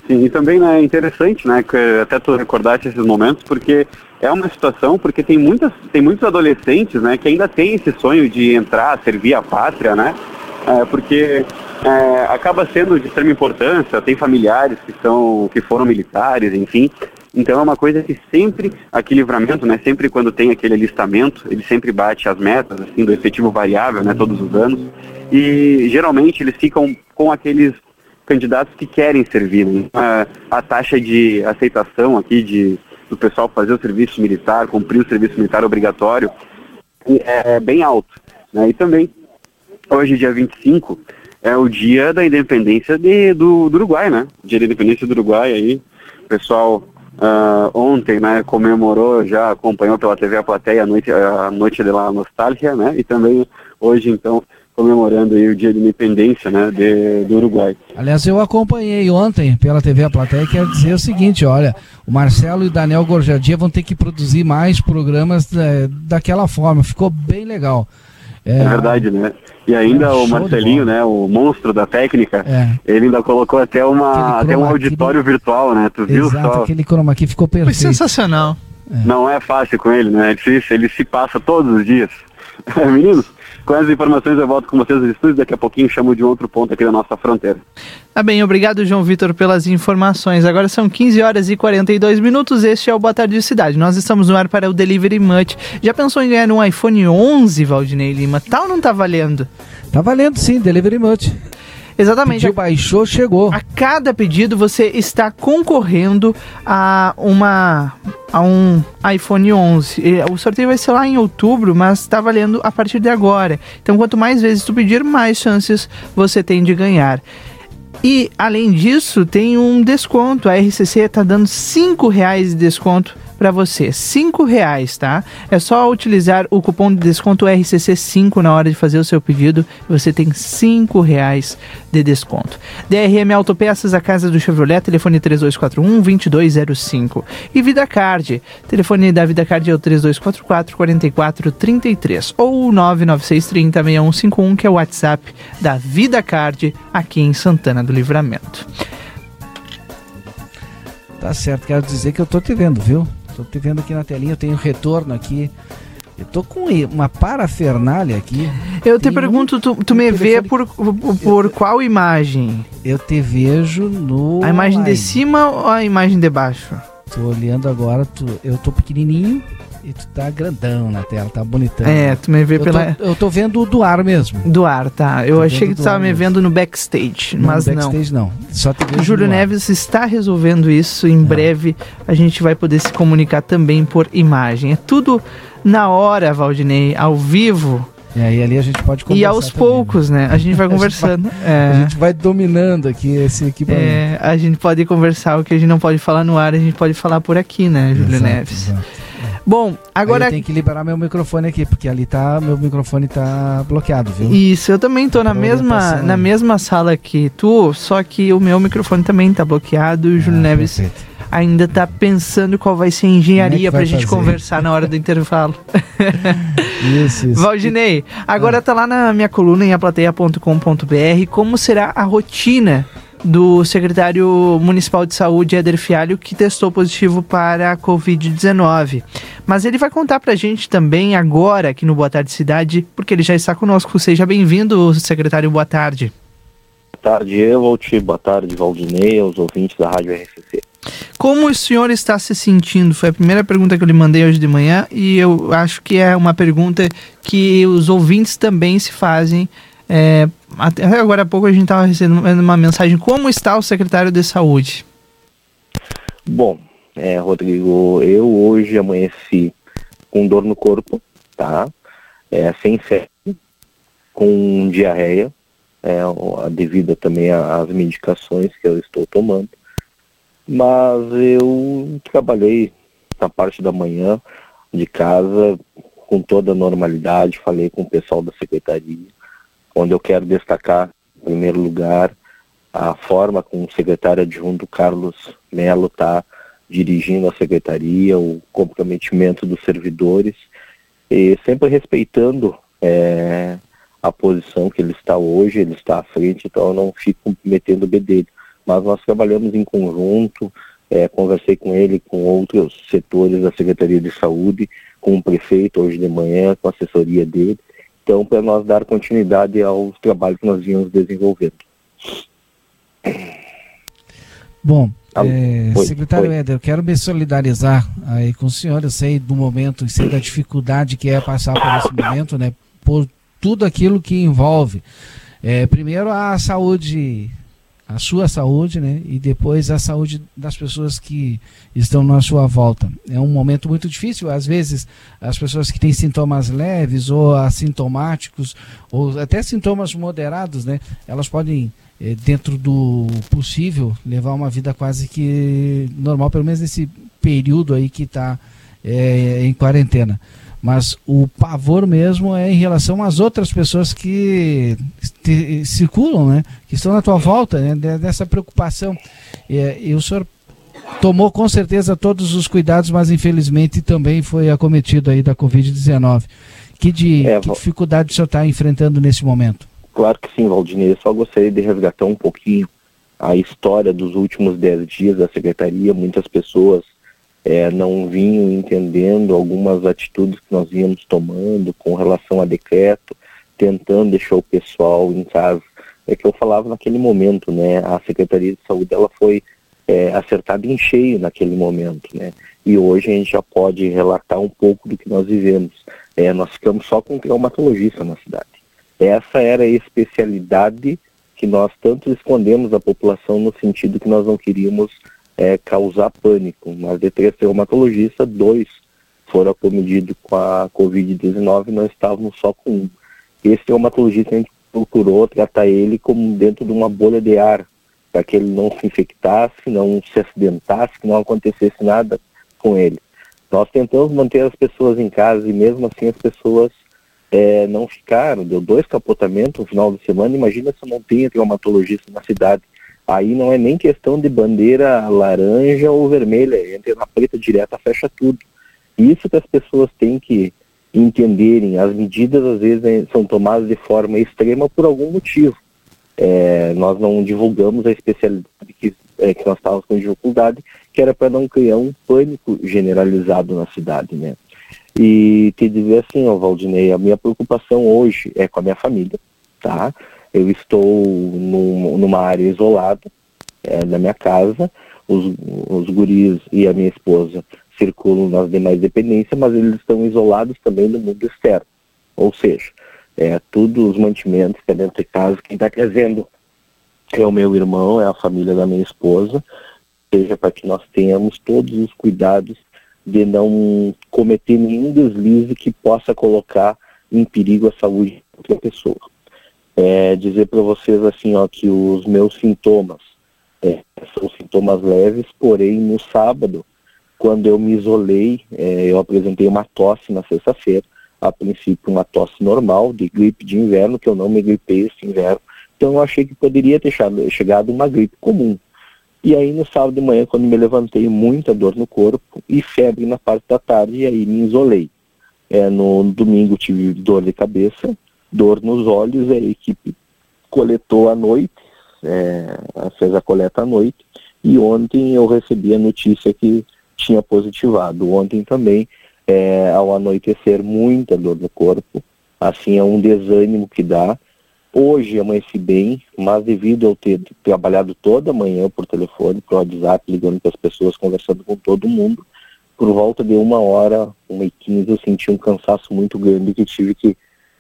Sim, e também né, é interessante, né, que até tu recordaste esses momentos, porque é uma situação, porque tem muitas, tem muitos adolescentes, né, que ainda têm esse sonho de entrar, servir a pátria, né, é, porque é, acaba sendo de extrema importância, tem familiares que são, que foram militares, enfim, então é uma coisa que sempre, aqui livramento, né, sempre quando tem aquele alistamento, ele sempre bate as metas, assim, do efetivo variável, né, todos os anos, e geralmente eles ficam com aqueles candidatos que querem servir. né? A, a taxa de aceitação aqui de, do pessoal fazer o serviço militar, cumprir o serviço militar obrigatório, é bem alto. Né? E também, hoje, dia 25, é o dia da independência de, do, do Uruguai, né? Dia da independência do Uruguai aí. O pessoal ah, ontem, né, comemorou, já acompanhou pela TV a plateia a noite, a noite de la nostalgia, né? E também hoje, então, comemorando aí o dia de independência, né, de, do Uruguai. Aliás, eu acompanhei ontem pela TV A Plateia quero dizer o seguinte, olha, o Marcelo e o Daniel Gorjadia vão ter que produzir mais programas é, daquela forma, ficou bem legal. É, é verdade, né? E ainda é o Marcelinho, né, o monstro da técnica, É. ele ainda colocou até uma até um auditório virtual, né? Tu viu Exato, só? aquele chroma aqui ficou perfeito. sensacional. Não é fácil com ele, né? É difícil, ele se passa todos os dias. [LAUGHS] Meninos, com as informações eu volto com vocês nos estúdios, daqui a pouquinho chamo de outro ponto aqui da nossa fronteira. Tá bem, obrigado João Vitor pelas informações. Agora são 15 horas e 42 minutos. Este é o Boa Tarde Cidade. Nós estamos no ar para o Delivery Much. Já pensou em ganhar um iPhone 11, Valdinei Lima? Tal não tá valendo? Tá valendo sim, Delivery Much. Exatamente. Pediu, baixou, chegou. A cada pedido você está concorrendo a uma a um iPhone 11. E O sorteio vai ser lá em outubro, mas está valendo a partir de agora. Então, quanto mais vezes tu pedir, mais chances você tem de ganhar. E além disso, tem um desconto. A RCC está dando 5 reais de desconto para você. 5 reais, tá? É só utilizar o cupom de desconto RCC5 na hora de fazer o seu pedido você tem 5 reais de desconto. DRM Autopeças, a casa do Chevrolet, telefone 3241-2205. E Vida Card, telefone da Vida Card é o 3244-4433 ou 99630-6151, que é o WhatsApp da Vida Card aqui em Santana do Livramento. Tá certo, quero dizer que eu tô te vendo, viu? Tô te vendo aqui na telinha, eu tenho retorno aqui. Eu tô com uma parafernália aqui. Eu te pergunto, tu, tu me vê por, por, por qual imagem? Eu te vejo no. A imagem de cima ou a imagem de baixo? Tô olhando agora, tu, eu tô pequenininho e tu tá grandão na tela, tá bonitão. É, tu me vê eu pela- Tô, eu tô vendo o do ar mesmo. Do ar, tá. Eu achei que tu ar me mesmo. vendo no backstage, Não, mas backstage não. Só te não. vejo Júlio. Neves está resolvendo isso. Em breve a gente vai poder se comunicar também por imagem. É tudo na hora, Valdinei, ao vivo. E aí ali a gente pode E conversar aos também, poucos, né? A gente vai [LAUGHS] conversando. vai- É. A gente vai dominando aqui esse equipamento. É, a gente pode conversar o que a gente não pode falar no ar, a gente pode falar por aqui, né, Júlio Exato, Neves? exato. Bom, agora Aí eu tenho que liberar meu microfone aqui, porque ali tá, meu microfone tá bloqueado, viu? Isso, eu também tô na Pra mesma, na mesma sala que tu, só que o meu microfone também tá bloqueado e o Ah, Júlio Neves ainda tá pensando qual vai ser a engenharia é pra vai gente fazer? conversar na hora do intervalo. [LAUGHS] Isso, isso. Valdinei, agora tá lá na minha coluna em aplateia.com.br como será a rotina do secretário municipal de saúde, Éder Fialho, que testou positivo para a Covid-19. Mas ele vai contar pra gente também agora aqui no Boa Tarde Cidade, porque ele já está conosco. Seja bem-vindo, secretário, boa tarde. Boa tarde, Evald. Boa tarde, Valdinei, aos ouvintes da Rádio RCC. Como o senhor está se sentindo? Foi a primeira pergunta que eu lhe mandei hoje de manhã e eu acho que é uma pergunta que os ouvintes também se fazem. É, até agora há pouco a gente estava recebendo uma mensagem. Como está o secretário de saúde? Bom, é, Rodrigo, eu hoje amanheci com dor no corpo, tá? É, sem febre, com diarreia, é, o- a devida também às medicações que eu estou tomando. Mas eu trabalhei na parte da manhã de casa com toda a normalidade, falei com o pessoal da secretaria, onde eu quero destacar, em primeiro lugar, a forma como o secretário adjunto Carlos Melo está dirigindo a secretaria, o comprometimento dos servidores, e sempre respeitando eh, a posição que ele está hoje, ele está à frente, então eu não fico metendo o bedelho. Mas nós trabalhamos em conjunto, eh, conversei com ele, com outros setores da Secretaria de Saúde, com o prefeito hoje de manhã, com a assessoria dele, então para nós dar continuidade ao trabalho que nós vínhamos desenvolvendo. Bom, Alô? é, Oi, secretário oi. Éder, eu quero me solidarizar aí com o senhor. Eu sei do momento, sei da dificuldade que é passar por esse momento, né? Por tudo aquilo que envolve. É, primeiro a saúde, a sua saúde, né? E depois a saúde das pessoas que estão na sua volta. É um momento muito difícil. Às vezes, as pessoas que têm sintomas leves ou assintomáticos, ou até sintomas moderados, né? Elas podem, eh, dentro do possível, levar uma vida quase que normal, pelo menos nesse período aí que está em quarentena. Mas o pavor mesmo é em relação às outras pessoas que te, circulam, né? Que estão na tua volta, né? Dessa preocupação. E, e o senhor tomou com certeza todos os cuidados, mas infelizmente também foi acometido aí da Covid-19. Que, de, é, que dificuldade o senhor está enfrentando nesse momento? Claro que sim, Valdinei. Eu só gostaria de resgatar um pouquinho a história dos últimos dez dias da secretaria. Muitas pessoas é, não vinham entendendo algumas atitudes que nós íamos tomando com relação a decreto, tentando deixar o pessoal em casa. É que eu falava naquele momento, né? A Secretaria de Saúde ela foi é, acertada em cheio naquele momento, né? E hoje a gente já pode relatar um pouco do que nós vivemos. É, nós ficamos só com traumatologista na cidade. Essa era a especialidade que nós tanto escondemos da população no sentido que nós não queríamos é, causar pânico. Mas de três traumatologistas, dois foram acometidos com a Covid-19 nós estávamos só com um. Esse traumatologista a gente procurou tratar ele como dentro de uma bolha de ar, para que ele não se infectasse, não se acidentasse, que não acontecesse nada com ele. Nós tentamos manter as pessoas em casa e mesmo assim as pessoas é, não ficaram. Deu dois capotamentos no final de semana. Imagina se não tem traumatologista na cidade. Aí não é nem questão de bandeira laranja ou vermelha, entra na preta direta, fecha tudo. Isso que as pessoas têm que entenderem. As medidas às vezes né, são tomadas de forma extrema por algum motivo. É, nós não divulgamos a especialidade que, é, que nós estávamos com dificuldade, que era para não criar um pânico generalizado na cidade, né? E te dizer assim, ó, Valdinei, a minha preocupação hoje é com a minha família, tá? Eu estou num, numa área isolada é, da minha casa, os, os guris e a minha esposa circulam nas demais dependências, mas eles estão isolados também do mundo externo. Ou seja, é, tudo os mantimentos que é dentro de casa, quem está trazendo é o meu irmão, é a família da minha esposa, seja para que nós tenhamos todos os cuidados de não cometer nenhum deslize que possa colocar em perigo a saúde de outra pessoa. É, dizer para vocês assim, ó, que os meus sintomas é, são sintomas leves, porém no sábado, quando eu me isolei, é, eu apresentei uma tosse na sexta-feira, a princípio uma tosse normal, de gripe de inverno, que eu não me gripei esse inverno, então eu achei que poderia ter chegado uma gripe comum. E aí no sábado de manhã, quando me levantei, muita dor no corpo e febre na parte da tarde, e aí me isolei. É, no domingo tive dor de cabeça, dor nos olhos, a equipe coletou à noite, é, fez a coleta à noite, e ontem eu recebi a notícia que tinha positivado. Ontem também, é, ao anoitecer, muita dor no corpo, assim é um desânimo que dá, Hoje amanheci bem, mas devido eu ter trabalhado toda manhã por telefone, por WhatsApp, ligando para as pessoas, conversando com todo mundo, por volta de uma hora, uma e quinze, eu senti um cansaço muito grande que tive que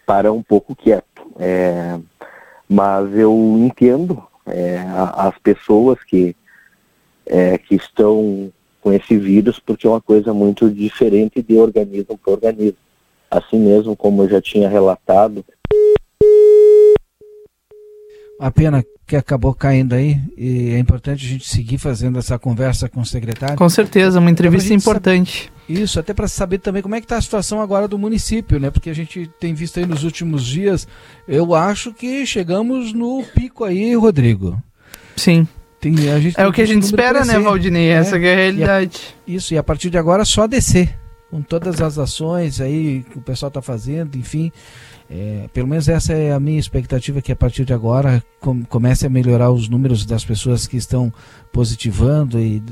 parar um pouco quieto. É, mas eu entendo é, as pessoas que, é, que estão com esse vírus, porque é uma coisa muito diferente de organismo para organismo. Assim mesmo como eu já tinha relatado, a pena que acabou caindo aí e é importante a gente seguir fazendo essa conversa com o secretário. Com certeza, uma entrevista importante. Saber, isso, até para saber também como é que está a situação agora do município, né? Porque a gente tem visto aí nos últimos dias, eu acho que chegamos no pico aí, Rodrigo. Sim. Tem, é o que a gente espera, né, Valdinei? É, Essa é a realidade. E a, isso, e a partir de agora só descer com todas as ações aí que o pessoal está fazendo, enfim. É, pelo menos essa é a minha expectativa que a partir de agora com, comece a melhorar os números das pessoas que estão positivando e,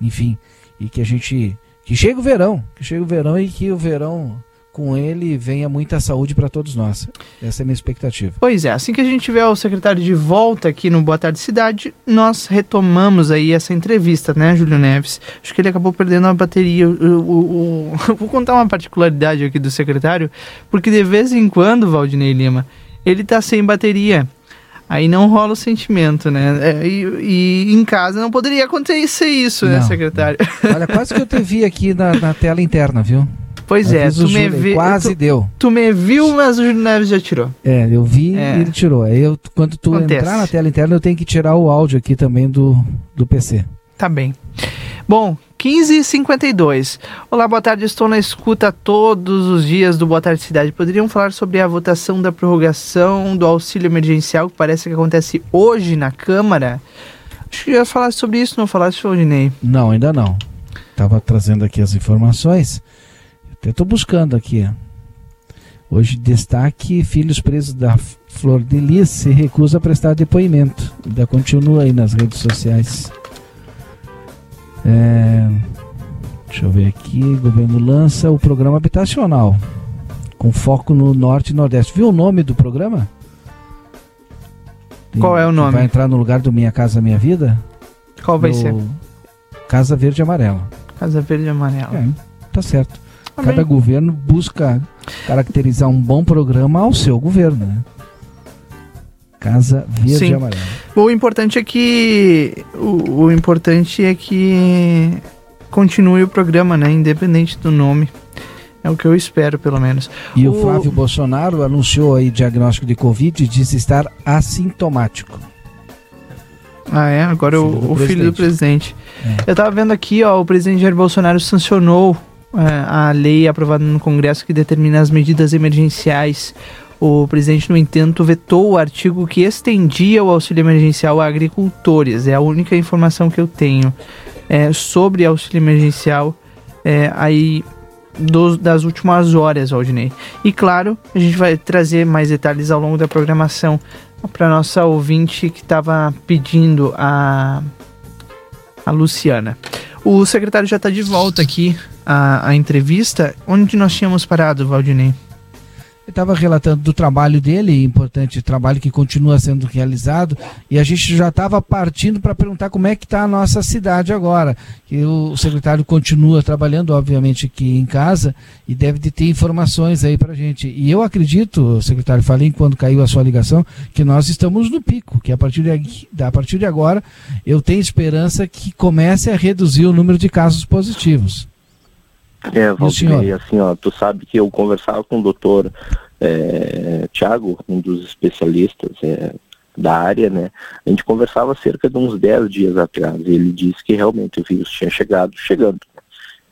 enfim, e que a gente que chegue o verão, que chegue o verão e que o verão com ele venha muita saúde para todos nós. Essa é a minha expectativa. Pois é, assim que a gente tiver o secretário de volta aqui no Boa Tarde Cidade, nós retomamos aí essa entrevista, né, Júlio Neves? Acho que ele acabou perdendo a bateria. O, [LAUGHS] vou contar uma particularidade aqui do secretário, porque de vez em quando, Valdinei Lima, ele tá sem bateria. Aí não rola o sentimento, né? É, e, e, em casa não poderia acontecer isso, né, não, né, secretário? Olha, quase que eu te vi aqui na, na tela interna, viu? Pois é, tu me viu. Quase tu, deu. Tu me viu, mas o Neves já tirou. É, eu vi é. e ele tirou. Aí eu, quando tu Acontece. entrar na tela interna, eu tenho que tirar o áudio aqui também do, do PC. Tá bem. Bom, 15h52. Olá, boa tarde. Estou na escuta todos os dias do Boa Tarde Cidade. Poderiam falar sobre a votação da prorrogação do auxílio emergencial, que parece que acontece hoje na Câmara? Acho que ia falar sobre isso, não falasse, Ney? Não, ainda não. Estava trazendo aqui as informações. Até estou buscando aqui. Hoje, destaque: filhos presos da Flor de Lis se recusa a prestar depoimento. Ainda continua aí nas redes sociais. É, deixa eu ver aqui. O governo lança o programa habitacional com foco no norte e nordeste. Viu o nome do programa? Qual é o nome? Vai entrar no lugar do Minha Casa Minha Vida? Qual vai ser? Casa Verde e Amarela. Casa Verde e Amarela. É, tá certo. Cada governo busca caracterizar um bom programa ao seu governo, né? Casa Verde Sim. e Amarela. O importante é que o, o importante é que continue o programa, né? Independente do nome. É o que eu espero, pelo menos. E o, Flávio Bolsonaro anunciou aí diagnóstico de Covid e disse estar assintomático. Ah, é? Agora Filho o, do o filho do presidente. É. Eu tava vendo aqui, ó, o presidente Jair Bolsonaro sancionou é, a lei aprovada no Congresso que determina as medidas emergenciais. O presidente, no entanto, vetou o artigo que estendia o auxílio emergencial a agricultores. É a única informação que eu tenho é, sobre auxílio emergencial é, aí dos- das últimas horas, Aldinei. E claro, a gente vai trazer mais detalhes ao longo da programação para nossa ouvinte que estava pedindo a, a Luciana. O secretário já está de volta aqui à, à entrevista. Onde nós tínhamos parado, Valdinei? Ele estava relatando do trabalho dele, importante trabalho que continua sendo realizado, e a gente já estava partindo para perguntar como é que está a nossa cidade agora. Que o secretário continua trabalhando, obviamente, aqui em casa, e deve de ter informações aí para a gente. E eu acredito, secretário, falei quando caiu a sua ligação, que nós estamos no pico, que a partir de, a partir de agora eu tenho esperança que comece a reduzir o número de casos positivos. É? Valdinei, assim, ó, tu sabe que eu conversava com o doutor é, Tiago, um dos especialistas é, da área, né? A gente conversava cerca de uns 10 dias atrás. E ele disse que realmente o vírus tinha chegado, chegando.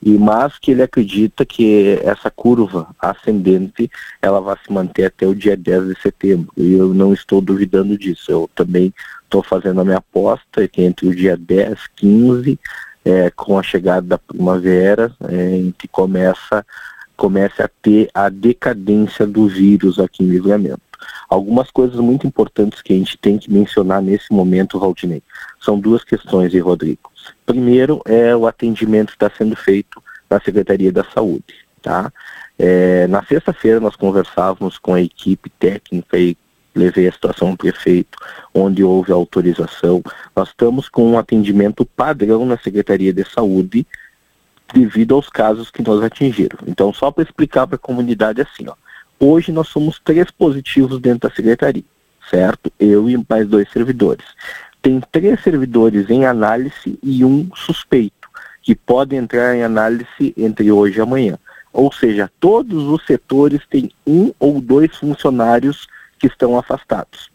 E mas que ele acredita que essa curva ascendente ela vai se manter até o dia 10 de setembro. E eu não estou duvidando disso. Eu também estou fazendo a minha aposta que entre o dia 10, 15 é, com a chegada da primavera, é, em que começa, começa a ter a decadência do vírus aqui em Livramento. Algumas coisas muito importantes que a gente tem que mencionar nesse momento, Valdinei, são duas questões, e Rodrigo. Primeiro é o atendimento que está sendo feito na Secretaria da Saúde, tá? É, na sexta-feira nós conversávamos com a equipe técnica e levei a situação ao prefeito, onde houve autorização. Nós estamos com um atendimento padrão na Secretaria de Saúde devido aos casos que nós atingiram. Então, só para explicar para a comunidade assim, ó. Hoje nós somos três positivos dentro da secretaria, certo? Eu e mais dois servidores. Tem três servidores em análise e um suspeito, que pode entrar em análise entre hoje e amanhã. Ou seja, todos os setores têm um ou dois funcionários que estão afastados.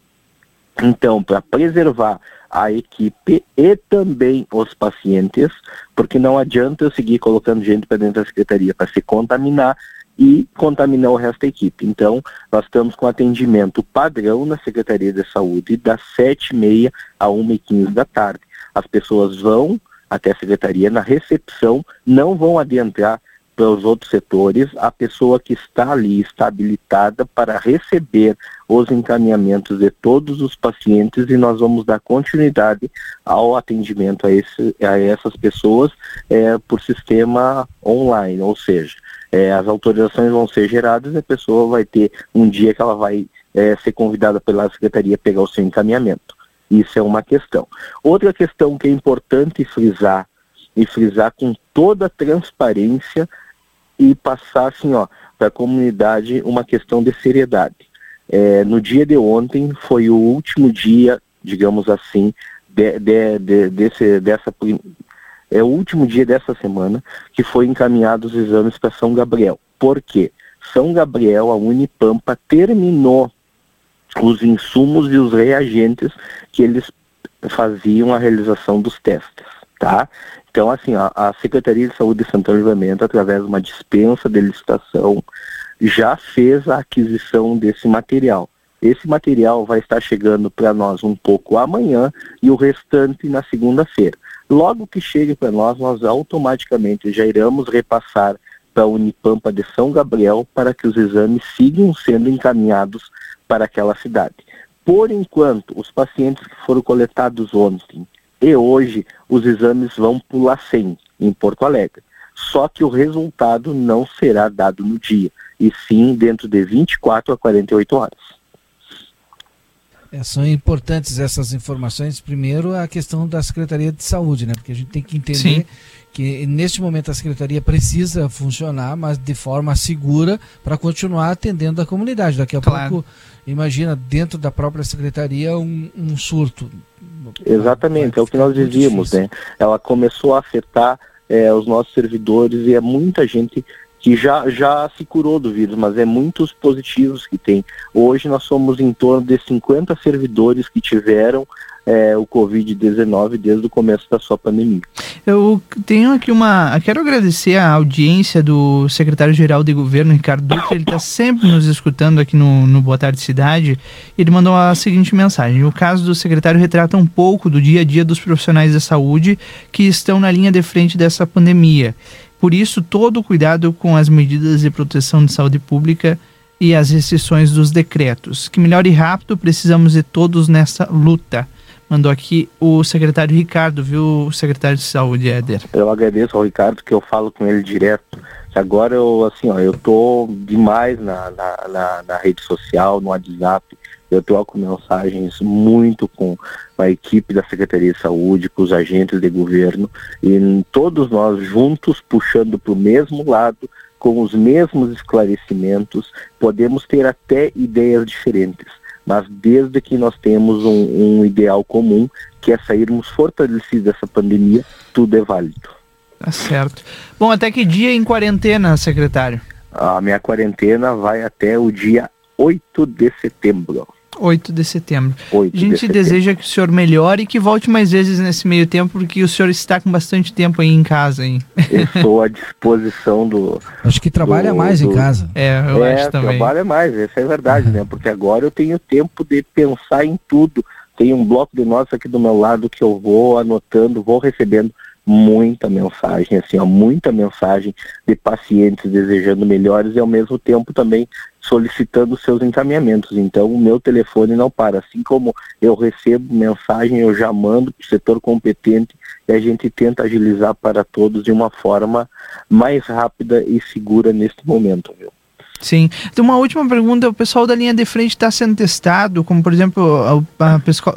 Então, para preservar a equipe e também os pacientes, porque não adianta eu seguir colocando gente para dentro da secretaria para se contaminar e contaminar o resto da equipe. Então, nós estamos com atendimento padrão na Secretaria de Saúde das 7h30 a 1h15 da tarde. As pessoas vão até a secretaria na recepção, não vão adentrar para os outros setores, a pessoa que está ali está habilitada para receber os encaminhamentos de todos os pacientes e nós vamos dar continuidade ao atendimento a, esse, a essas pessoas é, por sistema online, ou seja, é, as autorizações vão ser geradas e a pessoa vai ter um dia que ela vai é, ser convidada pela secretaria a pegar o seu encaminhamento. Isso é uma questão. Outra questão que é importante frisar e frisar com toda a transparência e passar assim, ó, para a comunidade uma questão de seriedade. É, no dia de ontem foi o último dia, digamos assim, de, de, de, desse, dessa é o último dia dessa semana que foi encaminhados os exames para São Gabriel. Por quê? São Gabriel, a Unipampa, terminou os insumos e os reagentes que eles faziam a realização dos testes, tá? Então, assim, a, Secretaria de Saúde de Santana Livramento, através de uma dispensa de licitação, já fez a aquisição desse material. Esse material vai estar chegando para nós um pouco amanhã e o restante na segunda-feira. Logo que chegue para nós, nós automaticamente já iremos repassar para a Unipampa de São Gabriel para que os exames sigam sendo encaminhados para aquela cidade. Por enquanto, os pacientes que foram coletados ontem e hoje, os exames vão o LACEN, em Porto Alegre. Só que o resultado não será dado no dia, e sim dentro de 24 a 48 horas. É, são importantes essas informações. Primeiro, a questão da Secretaria de Saúde, né? Porque a gente tem que entender Sim. que neste momento a Secretaria precisa funcionar, mas de forma segura para continuar atendendo a comunidade. Daqui a claro. pouco, imagina, dentro da própria Secretaria, um, um surto. Exatamente, é o que nós dizíamos, né? Ela começou a afetar é, os nossos servidores e é muita gente que já, já se curou do vírus, mas é muitos positivos que tem. Hoje nós somos em torno de 50 servidores que tiveram é, o Covid-19 desde o começo da sua pandemia. Eu tenho aqui uma. Quero agradecer a audiência do secretário-geral de governo, Ricardo Duque. Ele está sempre nos escutando aqui no, no Boa Tarde Cidade. Ele mandou a seguinte mensagem: O caso do secretário retrata um pouco do dia a dia dos profissionais da saúde que estão na linha de frente dessa pandemia. Por isso, todo o cuidado com as medidas de proteção de saúde pública e as restrições dos decretos. Que melhore rápido, precisamos de todos nessa luta. Mandou aqui o secretário Ricardo, viu, o secretário de saúde, Éder. Eu agradeço ao Ricardo, que eu falo com ele direto. Agora eu, assim, ó, eu tô demais na, na, na, na rede social, no WhatsApp, eu troco mensagens muito com a equipe da Secretaria de Saúde, com os agentes de governo, e todos nós juntos, puxando para o mesmo lado, com os mesmos esclarecimentos, podemos ter até ideias diferentes, mas desde que nós temos um, um ideal comum, que é sairmos fortalecidos dessa pandemia, tudo é válido. Tá certo. Bom, até que dia em quarentena, secretário? A minha quarentena vai até o dia 8 de setembro. 8 de setembro. 8 a gente de deseja que o senhor melhore e que volte mais vezes nesse meio tempo, porque o senhor está com bastante tempo aí em casa. Hein? [LAUGHS] Estou à disposição do. Acho que trabalha do, mais do... em casa. É, eu é, acho também. Trabalha mais, essa é verdade, uhum. né? Porque agora eu tenho tempo de pensar em tudo. Tem um bloco de notas aqui do meu lado que eu vou anotando, vou recebendo muita mensagem, assim, ó, muita mensagem de pacientes desejando melhores e ao mesmo tempo também solicitando seus encaminhamentos. Então o meu telefone não para. Assim como eu recebo mensagem, eu já mando para o setor competente e a gente tenta agilizar para todos de uma forma mais rápida e segura neste momento, viu? Sim. Tem uma última pergunta. O pessoal da linha de frente está sendo testado, como por exemplo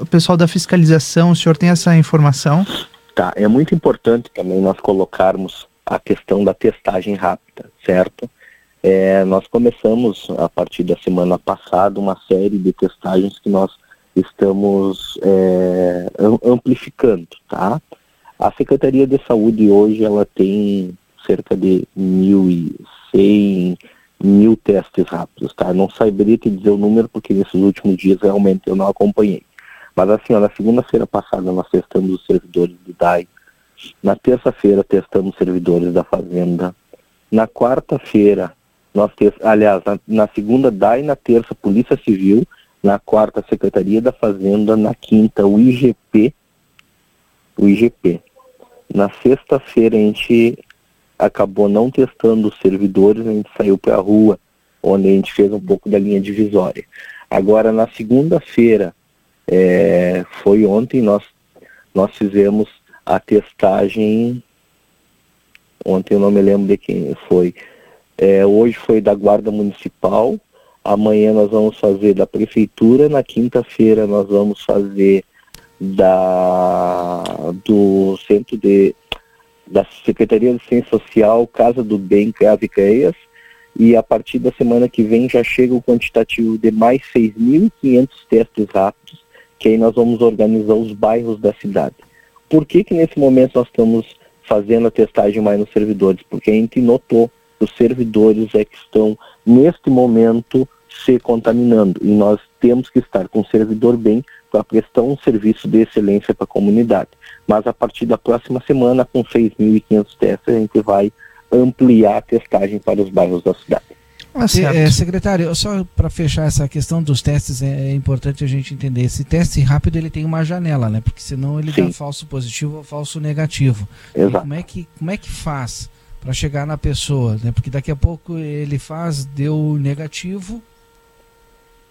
o pessoal da fiscalização. O senhor tem essa informação? Tá, é muito importante também nós colocarmos a questão da testagem rápida, certo? É, nós começamos, a partir da semana passada, uma série de testagens que nós estamos é, amplificando, tá? A Secretaria de Saúde hoje, ela tem cerca de 1.100 mil testes rápidos, tá? Não saberia te dizer o número, porque nesses últimos dias realmente eu não acompanhei. Mas assim, ó, na segunda-feira passada nós testamos os servidores do DAI. Na terça-feira testamos servidores da Fazenda. Na quarta-feira, nós test... aliás, na, na segunda DAI, na terça Polícia Civil, na quarta Secretaria da Fazenda, na quinta o IGP, o IGP. Na sexta-feira a gente acabou não testando os servidores, a gente saiu para a rua, onde a gente fez um pouco da linha divisória. Agora na segunda-feira é, foi ontem, nós, nós fizemos a testagem, ontem eu não me lembro de quem foi, é, hoje foi da Guarda Municipal, amanhã nós vamos fazer da Prefeitura, na quinta-feira nós vamos fazer da, do Centro de da Secretaria de Ciência Social, Casa do Bem, Crave Creias, e a partir da semana que vem já chega o quantitativo de mais 6.500 testes rápidos que aí nós vamos organizar os bairros da cidade. Por que que nesse momento nós estamos fazendo a testagem mais nos servidores? Porque a gente notou que os servidores é que estão, neste momento, se contaminando. E nós temos que estar com o servidor bem para prestar um serviço de excelência para a comunidade. Mas a partir da próxima semana, com 6.500 testes, a gente vai ampliar a testagem para os bairros da cidade. Ah, é, secretário, só para fechar essa questão dos testes, é, é, importante a gente entender. Esse teste rápido ele tem uma janela, né? Porque senão ele Sim. dá falso positivo ou falso negativo. Exato. E como é que, como é que faz para chegar na pessoa, né? Porque daqui a pouco ele faz, deu negativo,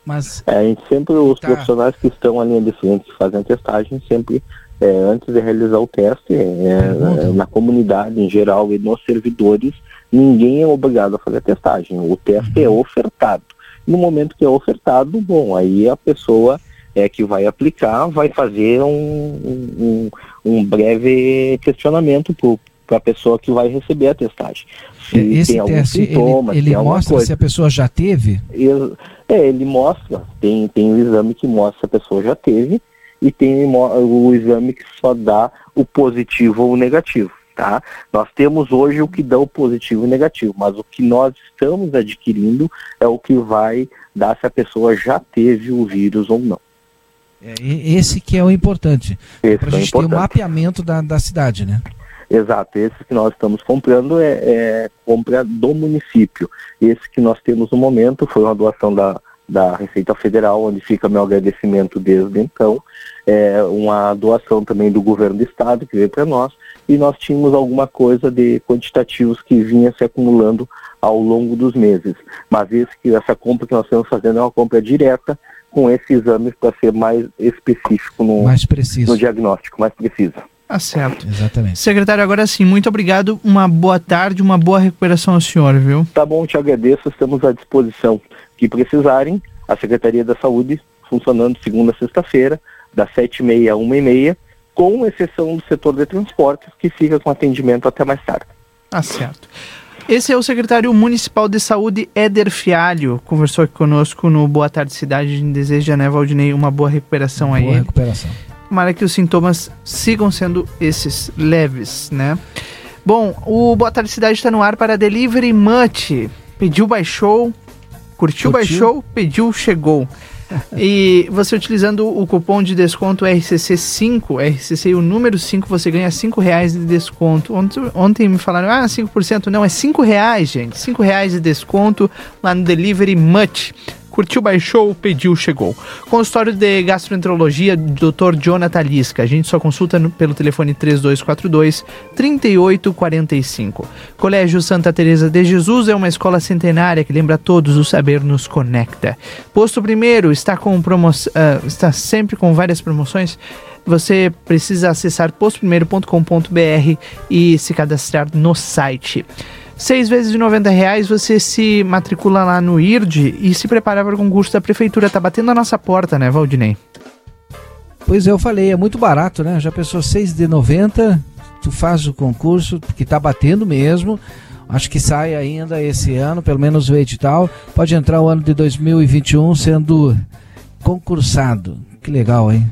mas... É, a gente sempre, os tá. profissionais que estão ali linha de frente, que fazem a testagem, sempre, é, antes de realizar o teste, é, é, na comunidade em geral e nos servidores, ninguém é obrigado a fazer a testagem. O teste é uhum. é ofertado. No momento que é ofertado, bom, aí a pessoa é que vai aplicar, vai fazer um, um, um breve questionamento para a pessoa que vai receber a testagem. Se Esse tem teste, sintoma, ele, ele mostra coisa. se a pessoa já teve? Ele, é, ele mostra, tem, tem um exame que mostra se a pessoa já teve e tem o exame que só dá o positivo ou o negativo. Tá? Nós temos hoje o que dá o positivo e o negativo, mas o que nós estamos adquirindo é o que vai dar se a pessoa já teve o vírus ou não. É, esse que é o importante. Para a é gente ter o mapeamento da, da cidade, né? Exato, esse que nós estamos comprando é, é compra do município. Esse que nós temos no momento foi uma doação da, da Receita Federal, onde fica meu agradecimento desde então. É uma doação também do governo do estado que veio para nós e nós tínhamos alguma coisa de quantitativos que vinha se acumulando ao longo dos meses. Mas esse, essa compra que nós estamos fazendo é uma compra direta com esse exame para ser mais específico no, mais preciso. no diagnóstico, mais preciso. Tá certo. Exatamente. Secretário, agora sim, muito obrigado. Uma boa tarde, uma boa recuperação ao senhor, viu? Tá bom, te agradeço. Estamos à disposição. Que precisarem, a Secretaria da Saúde funcionando segunda a sexta-feira, das sete e meia a uma e meia, com exceção do setor de transportes, que fica com atendimento até mais tarde. Tá certo. Esse é o secretário municipal de saúde, Éder Fialho, conversou aqui conosco no Boa Tarde Cidade. A gente deseja, né, Valdinei, uma boa recuperação boa aí. Boa recuperação. Tomara que os sintomas sigam sendo esses leves, né? Bom, o Boa Tarde Cidade está no ar para Delivery Much. Pediu, baixou, curtiu, curtiu? baixou, pediu, chegou. E você utilizando o cupom de desconto RCC5, RCC o número 5, você ganha 5 reais de desconto. Ontem, ontem me falaram, ah, 5%. Não, é 5 reais, gente. 5 reais de desconto lá no Delivery Much. Curtiu, baixou, pediu, chegou. Consultório de Gastroenterologia, Dr. Jonathan Lisca. A gente só consulta no, pelo telefone 3242 3845. Colégio Santa Teresa de Jesus é uma escola centenária que lembra todos o saber nos conecta. Posto Primeiro está com promoção, uh, está sempre com várias promoções você precisa acessar postoprimeiro.com.br e se cadastrar no site. Seis vezes de 90 reais você se matricula lá no IRD e se prepara para o concurso da prefeitura. Tá batendo a nossa porta, né, Valdinei? Pois é, eu falei, é muito barato, né? Já pensou 6 de 90, tu faz o concurso, que tá batendo mesmo. Acho que sai ainda esse ano, pelo menos o edital. Pode entrar o ano de 2021 sendo concursado. Que legal, hein?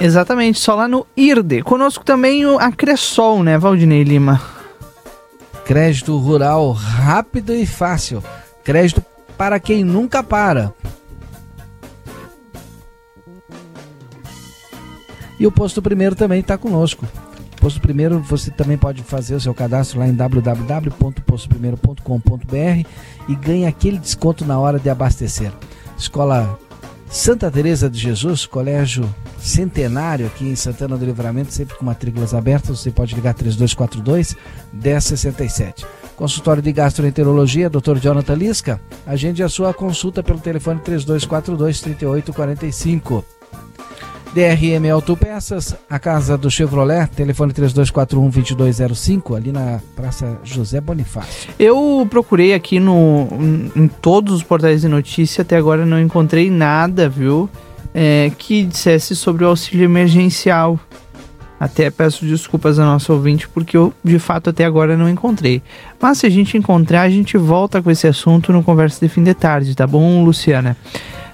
Exatamente, só lá no IRD. Conosco também a Cressol, né, Valdinei Lima? Crédito rural rápido e fácil. Crédito para quem nunca para. E o Posto Primeiro também está conosco. Posto Primeiro, você também pode fazer o seu cadastro lá em www.postoprimeiro.com.br e ganha aquele desconto na hora de abastecer. Escola Santa Teresa de Jesus, colégio centenário aqui em Santana do Livramento, sempre com matrículas abertas, você pode ligar 3242 1067. Consultório de Gastroenterologia, Dr. Jonathan Lisca, agende a sua consulta pelo telefone 3242 3845. DRM Autopeças, a casa do Chevrolet, telefone 3241-2205, ali na Praça José Bonifácio. Eu procurei aqui no, em todos os portais de notícia, até agora não encontrei nada, viu, é, que dissesse sobre o auxílio emergencial. Até peço desculpas ao nosso ouvinte, porque eu de fato até agora não encontrei. Mas se a gente encontrar, a gente volta com esse assunto no Conversa de Fim de Tarde, tá bom, Luciana?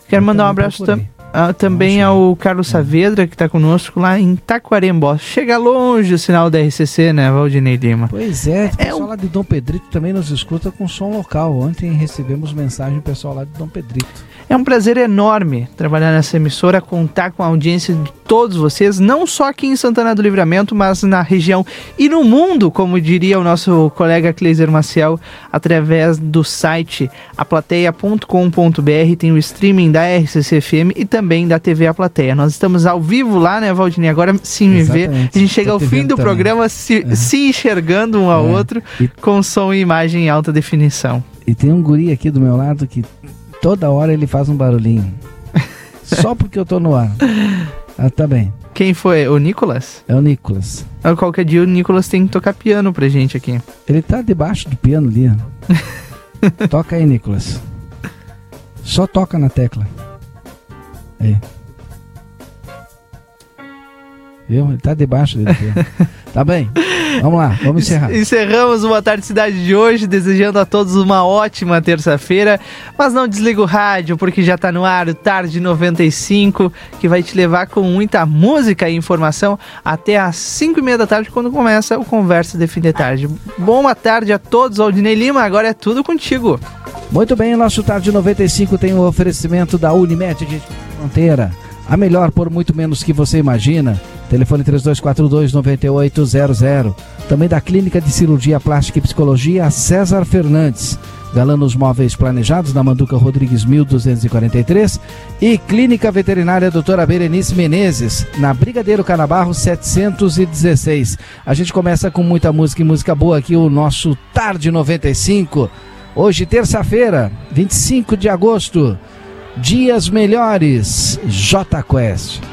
Quero mandar um abraço também ah, também ao Carlos Saavedra, que está conosco lá em Taquarembó. Chega longe o sinal da RCC, né, Valdinei Lima? Pois é, o é pessoal um... lá de Dom Pedrito também nos escuta com som local. Ontem recebemos mensagem do pessoal lá de Dom Pedrito. É um prazer enorme trabalhar nessa emissora, contar com a audiência de todos vocês, não só aqui em Santana do Livramento, mas na região e no mundo, como diria o nosso colega Cleiser Maciel, através do site aplateia.com.br, tem o streaming da RCCFM e também da TV A Plateia. Nós estamos ao vivo lá, né, Valdinei? Agora sim me vê. A gente chega ao fim do também. programa se, é. se, enxergando um ao é. outro e... com som e imagem em alta definição. E tem um guri aqui do meu lado que toda hora ele faz um barulhinho. [LAUGHS] Só porque eu tô no ar. Ah, tá bem. Quem foi? O Nicolas? É o Nicolas. Ah, qualquer dia o Nicolas tem que tocar piano pra gente aqui. Ele tá debaixo do piano ali, [LAUGHS] toca aí, Nicolas. Só toca na tecla. Aí. Viu? Ele tá debaixo dele. [LAUGHS] tá bem. Vamos lá, vamos encerrar. Encerramos uma tarde cidade de hoje, desejando a todos uma ótima terça-feira. Mas não desliga o rádio, porque já tá no ar o Tarde 95, que vai te levar com muita música e informação até às 5 e meia da tarde, quando começa o Conversa de Fim de Tarde. Boa tarde a todos, Aldinei Lima, agora é tudo contigo. Muito bem, o nosso Tarde 95 tem o um oferecimento da Unimed de Fronteira. A melhor por muito menos que você imagina. Telefone 3242-9800. Também da Clínica de Cirurgia Plástica e Psicologia César Fernandes. Galanos Móveis Planejados na Manduca Rodrigues 1243 e Clínica Veterinária Doutora Berenice Menezes na Brigadeiro Canabarro 716. A gente começa com muita música e música boa aqui o nosso Tarde 95. Hoje terça-feira, 25 de agosto. Dias melhores. J Quest.